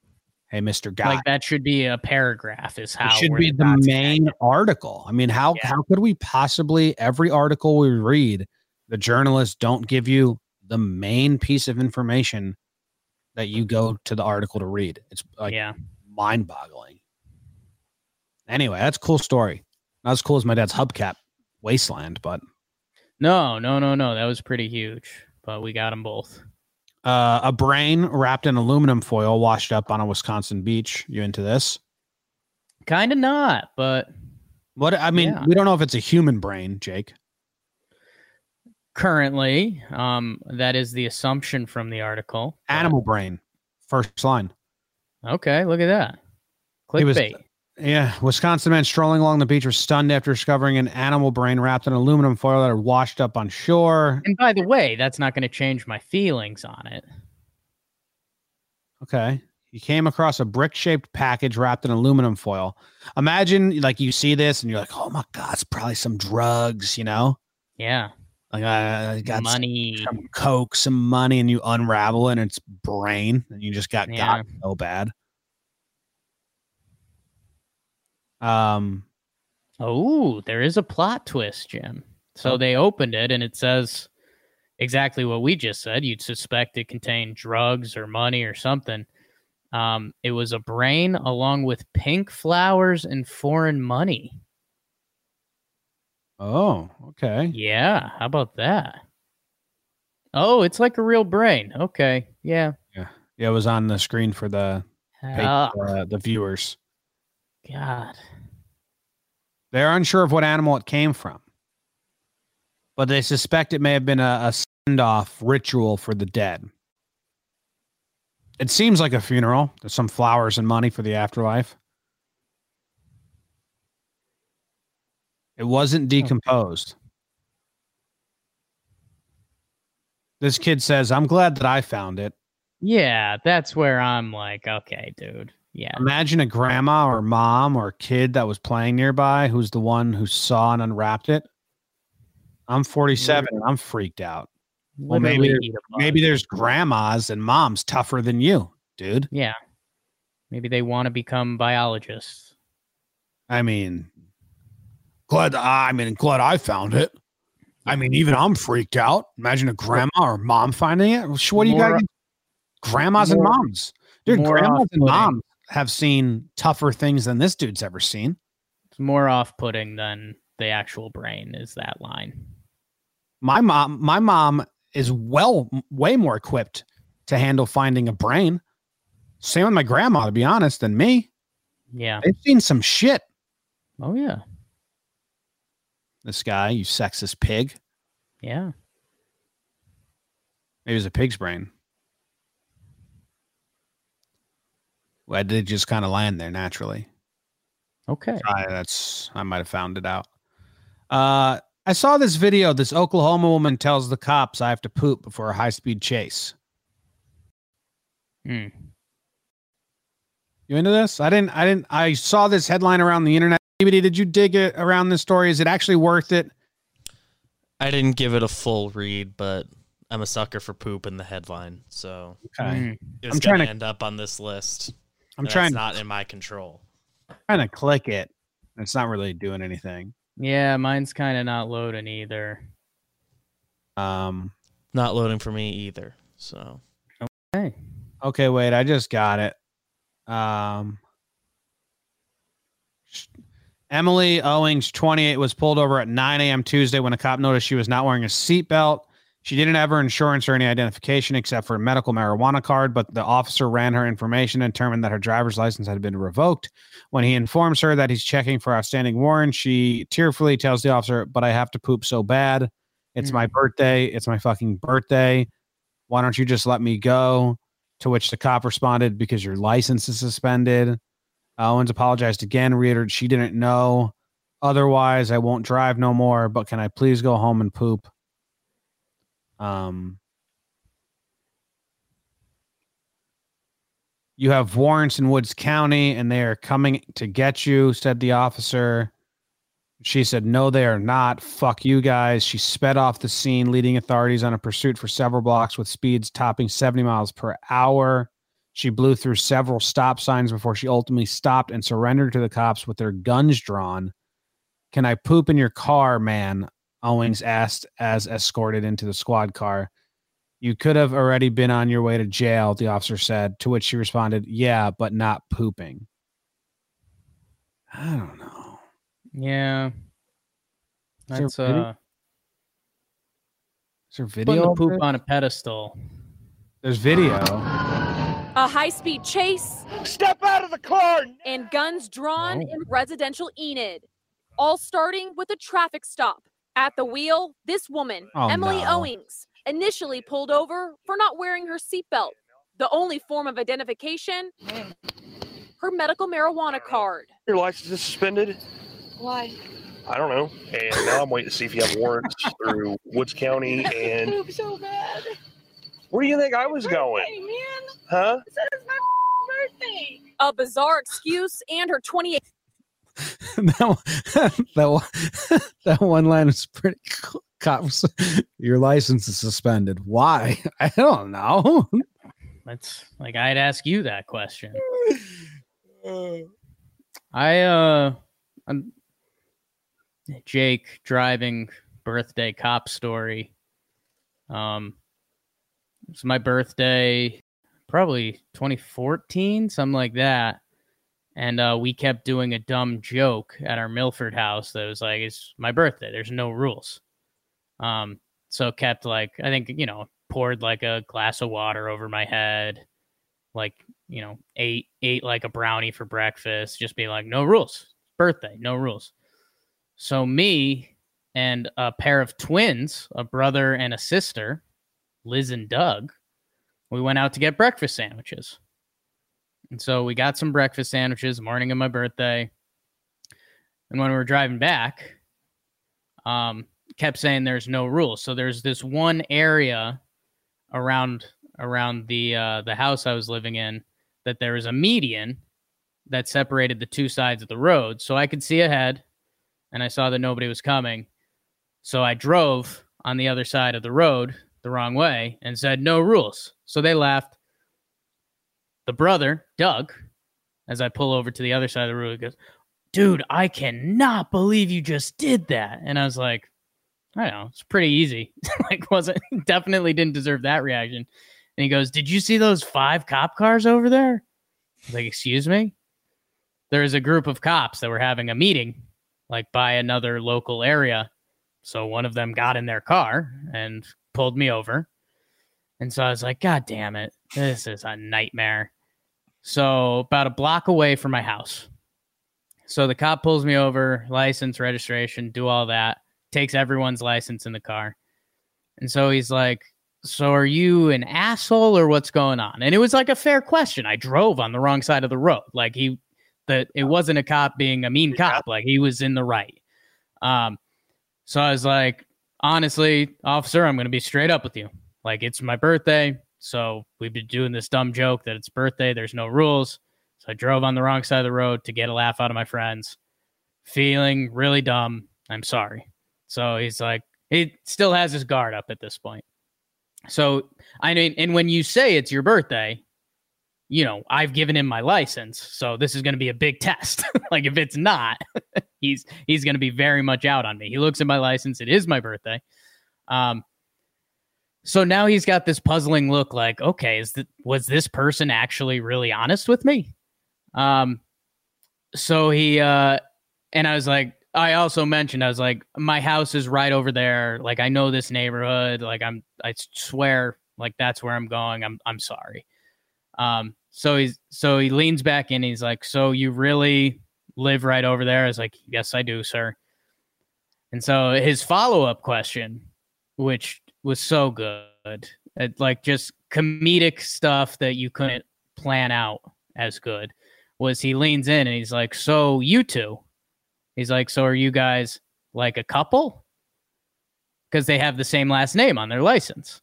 Hey, Mister Guy. like that should be a paragraph. Is how it should be the dots main connect. article. I mean, how Yeah. how could we possibly every article we read, the journalists don't give you the main piece of information that you go to the article to read. It's like yeah, mind boggling. Anyway, that's a cool story. Not as cool as my dad's hubcap wasteland, but no, no, no, no. That was pretty huge, but we got them both. uh, a brain wrapped in aluminum foil washed up on a Wisconsin beach. You into this? Kind of not, but What I mean, Yeah. we don't know if it's a human brain, Jake. currently, um, that is the assumption from the article. Animal brain. First line. Okay, look at that. He was- Clickbait. Yeah, Wisconsin man strolling along the beach were stunned after discovering an animal brain wrapped in aluminum foil that had washed up on shore. And by the way, that's not going to change my feelings on it. Okay. He came across a brick shaped package wrapped in aluminum foil. Imagine like you see this and you're like, oh my God, it's probably some drugs, you know? Yeah, Like I, I got some, money. some coke, some money, and you unravel it and it's brain and you just got Yeah. got so bad. Um Oh, there is a plot twist, Jim. So Oh. they opened it and it says exactly what we just said. You'd suspect it contained drugs or money or something. Um, it was a brain along with pink flowers and foreign money. oh, okay. Yeah, how about that? Oh, it's like a real brain. Okay, yeah. Yeah, it was on the screen for the Ah, uh, the viewers. God. They're unsure of what animal it came from, but they suspect it may have been a, a send off ritual for the dead. It seems like a funeral. There's some flowers and money for the afterlife. It wasn't hmm. decomposed. This kid says, I'm glad that I found it. Yeah, that's where I'm like, okay, dude. Yeah. Imagine a grandma or mom or kid that was playing nearby who's the one who saw and unwrapped it. I'm 47 and I'm freaked out. Well, maybe Literally there- eat a bug. Maybe there's grandmas and moms tougher than you, dude. Yeah. Maybe they want to become biologists. I mean, glad I mean, glad I found it. I mean, even I'm freaked out. Imagine a grandma or mom finding it. What do you got? More- Grandmas and moms, dude. more Grandmas and moms have seen tougher things than this dude's ever seen. It's more off putting than the actual brain is that line. My mom, my mom is well way more equipped to handle finding a brain. Same with my grandma, to be honest, than me. Yeah. They've seen some shit. Oh yeah. This guy, you sexist pig. Yeah. Maybe it was a pig's brain. Well, did just kind of land there naturally. Okay. I, that's I might have found it out. Uh, I saw this video. This Oklahoma woman tells the cops I have to poop before a high speed chase. Hmm. You into this? I didn't. I didn't. I saw this headline around the internet. BBD, did you dig it around this story? Is it actually worth it? I didn't give it a full read, but I'm a sucker for poop in the headline, so Okay. Hmm. it's I'm trying gonna to- end up on this list. I'm and trying It's not in my control. trying to click it. It's not really doing anything. Yeah, mine's kind of not loading either. Um. Not loading for me either. So Okay. Okay, wait. I just got it. Um. Emily Owings, 28, was pulled over at 9 a.m. Tuesday when a cop noticed she was not wearing a seatbelt. She didn't have her insurance or any identification except for a medical marijuana card, but the officer ran her information and determined that her driver's license had been revoked. When he informs her that he's checking for outstanding warrants, she tearfully tells the officer, But I have to poop so bad. It's my mm. birthday. It's my fucking birthday. Why don't you just let me go? To which the cop responded, Because your license is suspended. Owings apologized again, reiterated she didn't know. Otherwise, I won't drive no more, but can I please go home and poop? Um, you have warrants in Woods County and they are coming to get you, said the officer. She said, No, they are not. Fuck you guys. She sped off the scene, leading authorities on a pursuit for several blocks with speeds topping 70 miles per hour. She blew through several stop signs before she ultimately stopped and surrendered to the cops with their guns drawn. Can I poop in your car, man? Owings asked as escorted into the squad car. You could have already been on your way to jail, the officer said, to which she responded, Yeah, but not pooping. I don't know. Yeah. there That's video? uh Is there putting video? the poop on a pedestal. There's video. A high speed chase Step out of the car! and guns drawn Oh. in residential Enid. All starting with a traffic stop. At the wheel, this woman, Oh, Emily no. Owings, initially pulled over for not wearing her seatbelt. The only form of identification, her medical marijuana card. Your license is suspended? Why? I don't know. And now I'm waiting to see if you have warrants through Woods County. And Poop so bad. where do you think I was going? Hey, man. Huh? It said it's my birthday. A bizarre excuse and her 28 that, one, that, one, that one line is pretty cool. Cops, your license is suspended. Why? I don't know. That's like I'd ask you that question. I uh I'm Jake driving birthday cop story. Um it's my birthday probably 2014, something like that. And uh we kept doing a dumb joke at our Milford house that was like it's my birthday, there's no rules. Um so kept like I think, you know, poured like a glass of water over my head, like, you know, ate ate like a brownie for breakfast, just be like, no rules. Birthday, no rules. So me and a pair of twins, a brother and a sister, Liz and Doug, we went out to get breakfast sandwiches. And so we got some breakfast sandwiches morning of my birthday. And when we were driving back, um, kept saying there's no rules. So there's this one area around around the uh, the house I was living in that there was a median that separated the two sides of the road, so I could see ahead, and I saw that nobody was coming. So I drove on the other side of the road the wrong way and said no rules. So they laughed. The brother Doug, as I pull over to the other side of the road, goes, "Dude, I cannot believe you just did that." And I was like, I know. It's pretty easy. like, wasn't definitely didn't deserve that reaction. And he goes, Did you see those five cop cars over there? Like, Excuse me? There's a group of cops that were having a meeting, like by another local area. So one of them got in their car and pulled me over. And so I was like, God damn it. This is a nightmare. So about a block away from my house. So the cop pulls me over, license, registration, do all that, takes everyone's license in the car. And so he's like, So are you an asshole or what's going on? And it was like a fair question. I drove on the wrong side of the road. Like he that it wasn't a cop being a mean cop, like he was in the right. Um so I was like, honestly, officer, I'm gonna be straight up with you. Like it's my birthday. So we've been doing this dumb joke that it's birthday, there's no rules. So I drove on the wrong side of the road to get a laugh out of my friends. Feeling really dumb. I'm sorry. So he's like, he still has his guard up at this point. So I mean, and when you say it's your birthday, you know, I've given him my license, so this is going to be a big test. like if it's not, he's he's going to be very much out on me. He looks at my license; it is my birthday. Um, so now he's got this puzzling look, like, okay, is that was this person actually really honest with me? Um, so he uh, and I was like, I also mentioned I was like, my house is right over there. Like I know this neighborhood. Like I'm, I swear, like that's where I'm going. I'm, I'm sorry. Um, so he's, so he leans back in. He's like, so you really live right over there? I was like, yes, I do, sir. And so his follow up question, which was so good, it, like just comedic stuff that you couldn't plan out as good, was he leans in and he's like, so you two He's like, So are you guys like a couple? Because they have the same last name on their license.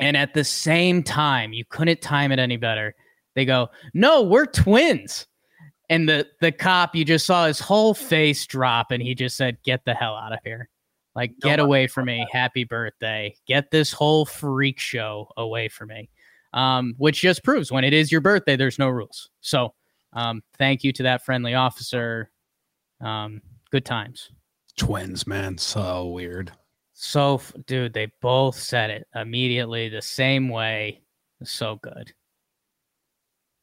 And at the same time, you couldn't time it any better. They go, No, we're twins. And the, the cop, you just saw his whole face drop and he just said, Get the hell out of here. Like, get away from me. Happy birthday. Get this whole freak show away from me. Um, which just proves when it is your birthday, there's no rules. So, um, thank you to that friendly officer. Um, good times. Twins, man, so weird. So, dude, they both said it immediately the same way. So good.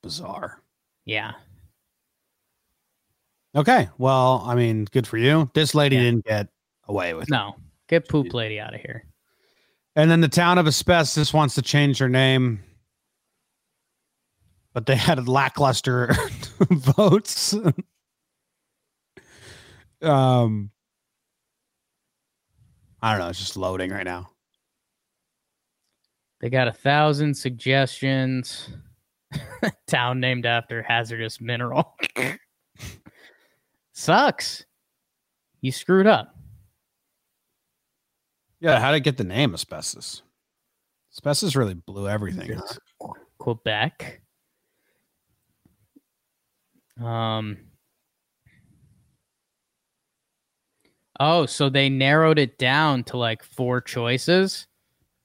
Bizarre. Yeah. Okay, well, I mean, good for you. This lady Yeah. didn't get away with. No, get poop lady out of here. And then the town of Asbestos wants to change their name, but they had lackluster votes. um, I don't know. It's just loading right now. They got a thousand suggestions. Town named after hazardous mineral. Sucks. You screwed up. Yeah, how did it get the name Asbestos? Asbestos really blew everything. huh? It's Quebec. Um. Oh, so they narrowed it down to like four choices,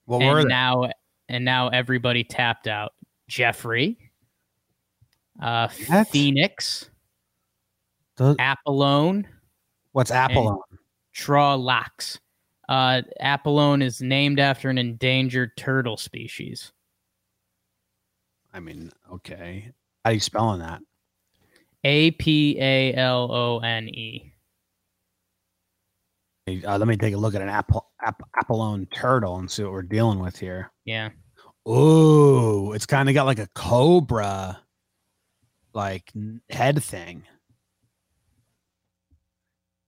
What were and they? now and now everybody tapped out. Jeffrey, uh, What? Phoenix, The- Apalone, What's Apalone? Trolax. Uh, Apalone is named after an endangered turtle species. I mean, okay. How are you spelling that? A P A L O N E. Uh, let me take a look at an Apple, App, Apalone turtle and see what we're dealing with here. Yeah. Ooh, it's kind of got like a cobra, like head thing.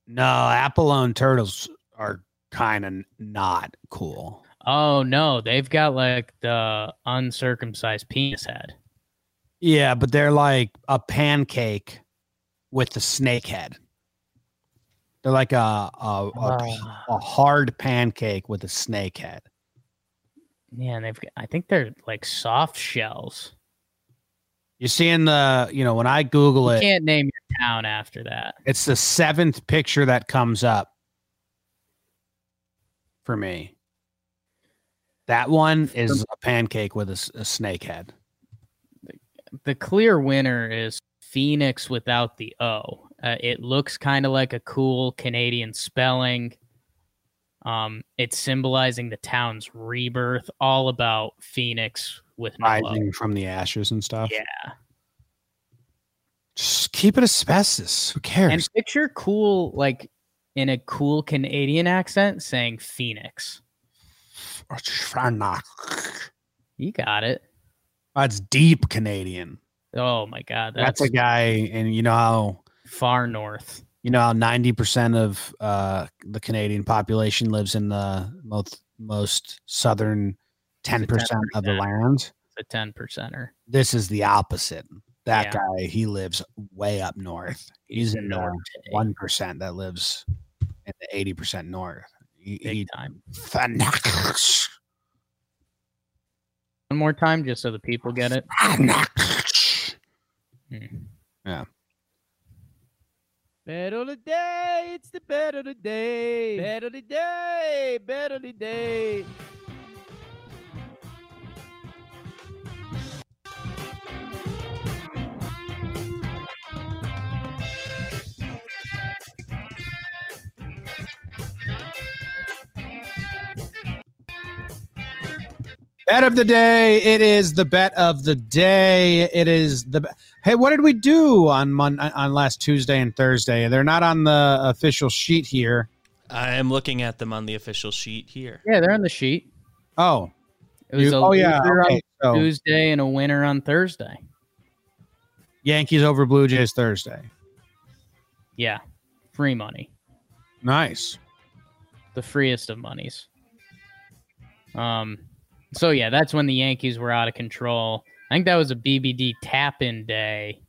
No, Apalone turtles are kind of not cool. Oh no, they've got like the uncircumcised penis head. Yeah, but they're like a pancake with the snake head. They're like a a, a, Ah. a hard pancake with a snake head. Yeah, and they've got, I think they're like soft shells. You see in the, you know, when I Google You it, can't name your town after that. It's the seventh picture that comes up for me. That one is a pancake with a snake head. The clear winner is Phoenix without the O. Uh, it looks kind of like a cool Canadian spelling. Um, it's symbolizing the town's rebirth, all about Phoenix with no O. Rising from the ashes and stuff. Yeah. Just keep it asbestos. Who cares? And picture cool, like in a cool Canadian accent, saying Phoenix. You got it. That's deep Canadian. Oh my god, That's, that's, a guy, and you know how far north. you know how ninety percent of uh, the Canadian population lives in the most most southern ten percent of the 10%. land. It's a ten percenter. This is the opposite. That Yeah. guy, he lives way up north. He's in the north one percent that lives in the eighty percent north. He, big he- time. Fanatics. One more time, just so the people get it. Fanatics. Hmm. Better the day, it's the better the day. Better the day, better the day. Bet of the day. It is the bet of the day. It is the. Hey, what did we do on Mon- on last Tuesday and Thursday? They're not on the official sheet here. I am looking at them on the official sheet here. Yeah, they're on the sheet. Oh, It was You- a oh yeah. Okay, on so Tuesday and a winner on Thursday. Yankees over Blue Jays Thursday. Yeah, free money, Nice. the freest of monies. Um, so yeah, that's when the Yankees were out of control. I think that was a BBD tap-in day.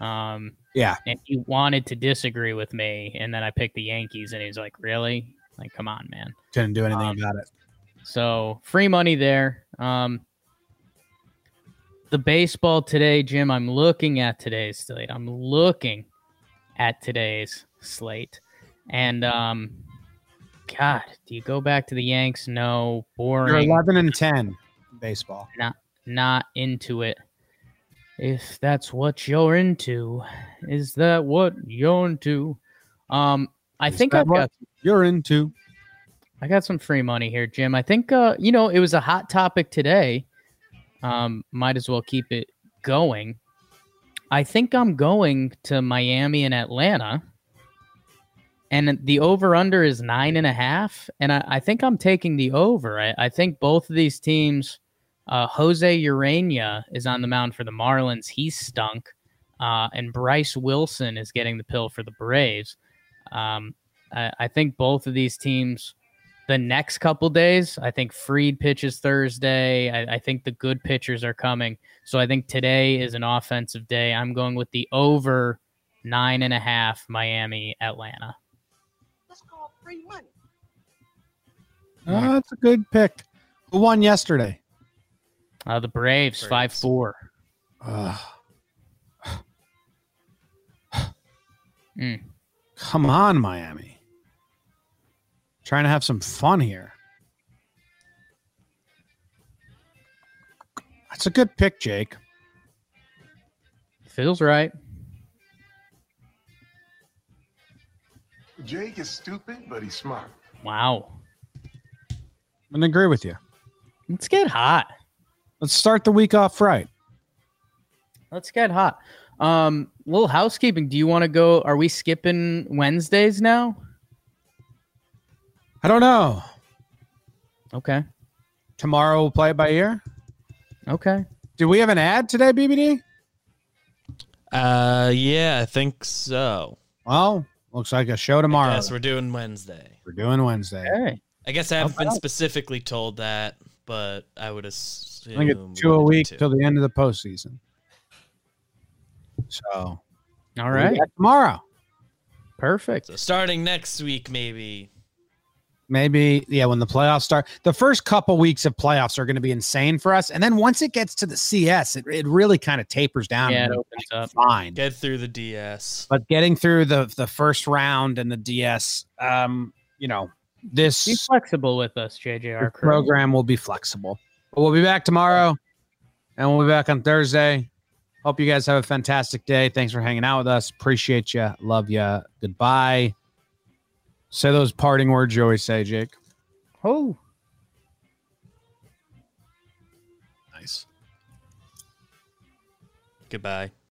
Um, Yeah. and he wanted to disagree with me, and then I picked the Yankees, and he's like, "Really? Like, come on, man." Couldn't do anything Um, about it. So free money there. Um, the baseball today, Jim. I'm looking at today's slate. I'm looking at today's slate, and um, God, do you go back to the Yanks? No, boring. You're 11 and 10 baseball. Not not into it. If that's what you're into, is that what you're into? Um, I Is think I've got You're into. I got some free money here, Jim. I think uh, you know, it was a hot topic today. Um, might as well keep it going. I think I'm going to Miami and Atlanta. And the over under is nine and a half. And I, I think I'm taking the over. I, I think both of these teams, uh, Jose Urena is on the mound for the Marlins. He's stunk. Uh, and Bryce Wilson is getting the pill for the Braves. Um, I, I think both of these teams the next couple days. I think Fried pitches Thursday. I, I think the good pitchers are coming. So I think today is an offensive day. I'm going with the over nine and a half Miami Atlanta. That's free money. Oh, that's a good pick. Who won yesterday? Uh, the Braves, Braves. five four. Ugh. Mm. Come on, Miami. Trying to have some fun here. That's a good pick, Jake. Feels right. Jake is stupid, but he's smart. Wow. I'm gonna agree with you. Let's get hot. Let's start the week off right. Let's get hot. Um, little housekeeping. Do you want to go? Are we skipping Wednesdays now? I don't know. Okay. Tomorrow we'll play it by ear. Okay. Do we have an ad today, BBD? Uh, yeah, I think so. Well, looks like a show tomorrow. Yes, we're doing Wednesday. We're doing Wednesday. Hey. I guess I haven't been specifically told that, but I would assume I think it's two a week till the end of the postseason. So all right, we'll be right. back tomorrow. Perfect. So starting next week, maybe. Maybe, yeah, when the playoffs start. The first couple weeks of playoffs are going to be insane for us. And then once it gets to the CS, it, it really kind of tapers down. Yeah, and it opens up. Fine. Get through the DS. But getting through the the first round and the DS, um, you know, this Be flexible with us, JJR. crew. program will be flexible. But we'll be back tomorrow and we'll be back on Thursday. Hope you guys have a fantastic day. Thanks for hanging out with us. Appreciate you. Love you. Goodbye. Say those parting words you always say, Jake. Oh. Nice. Goodbye.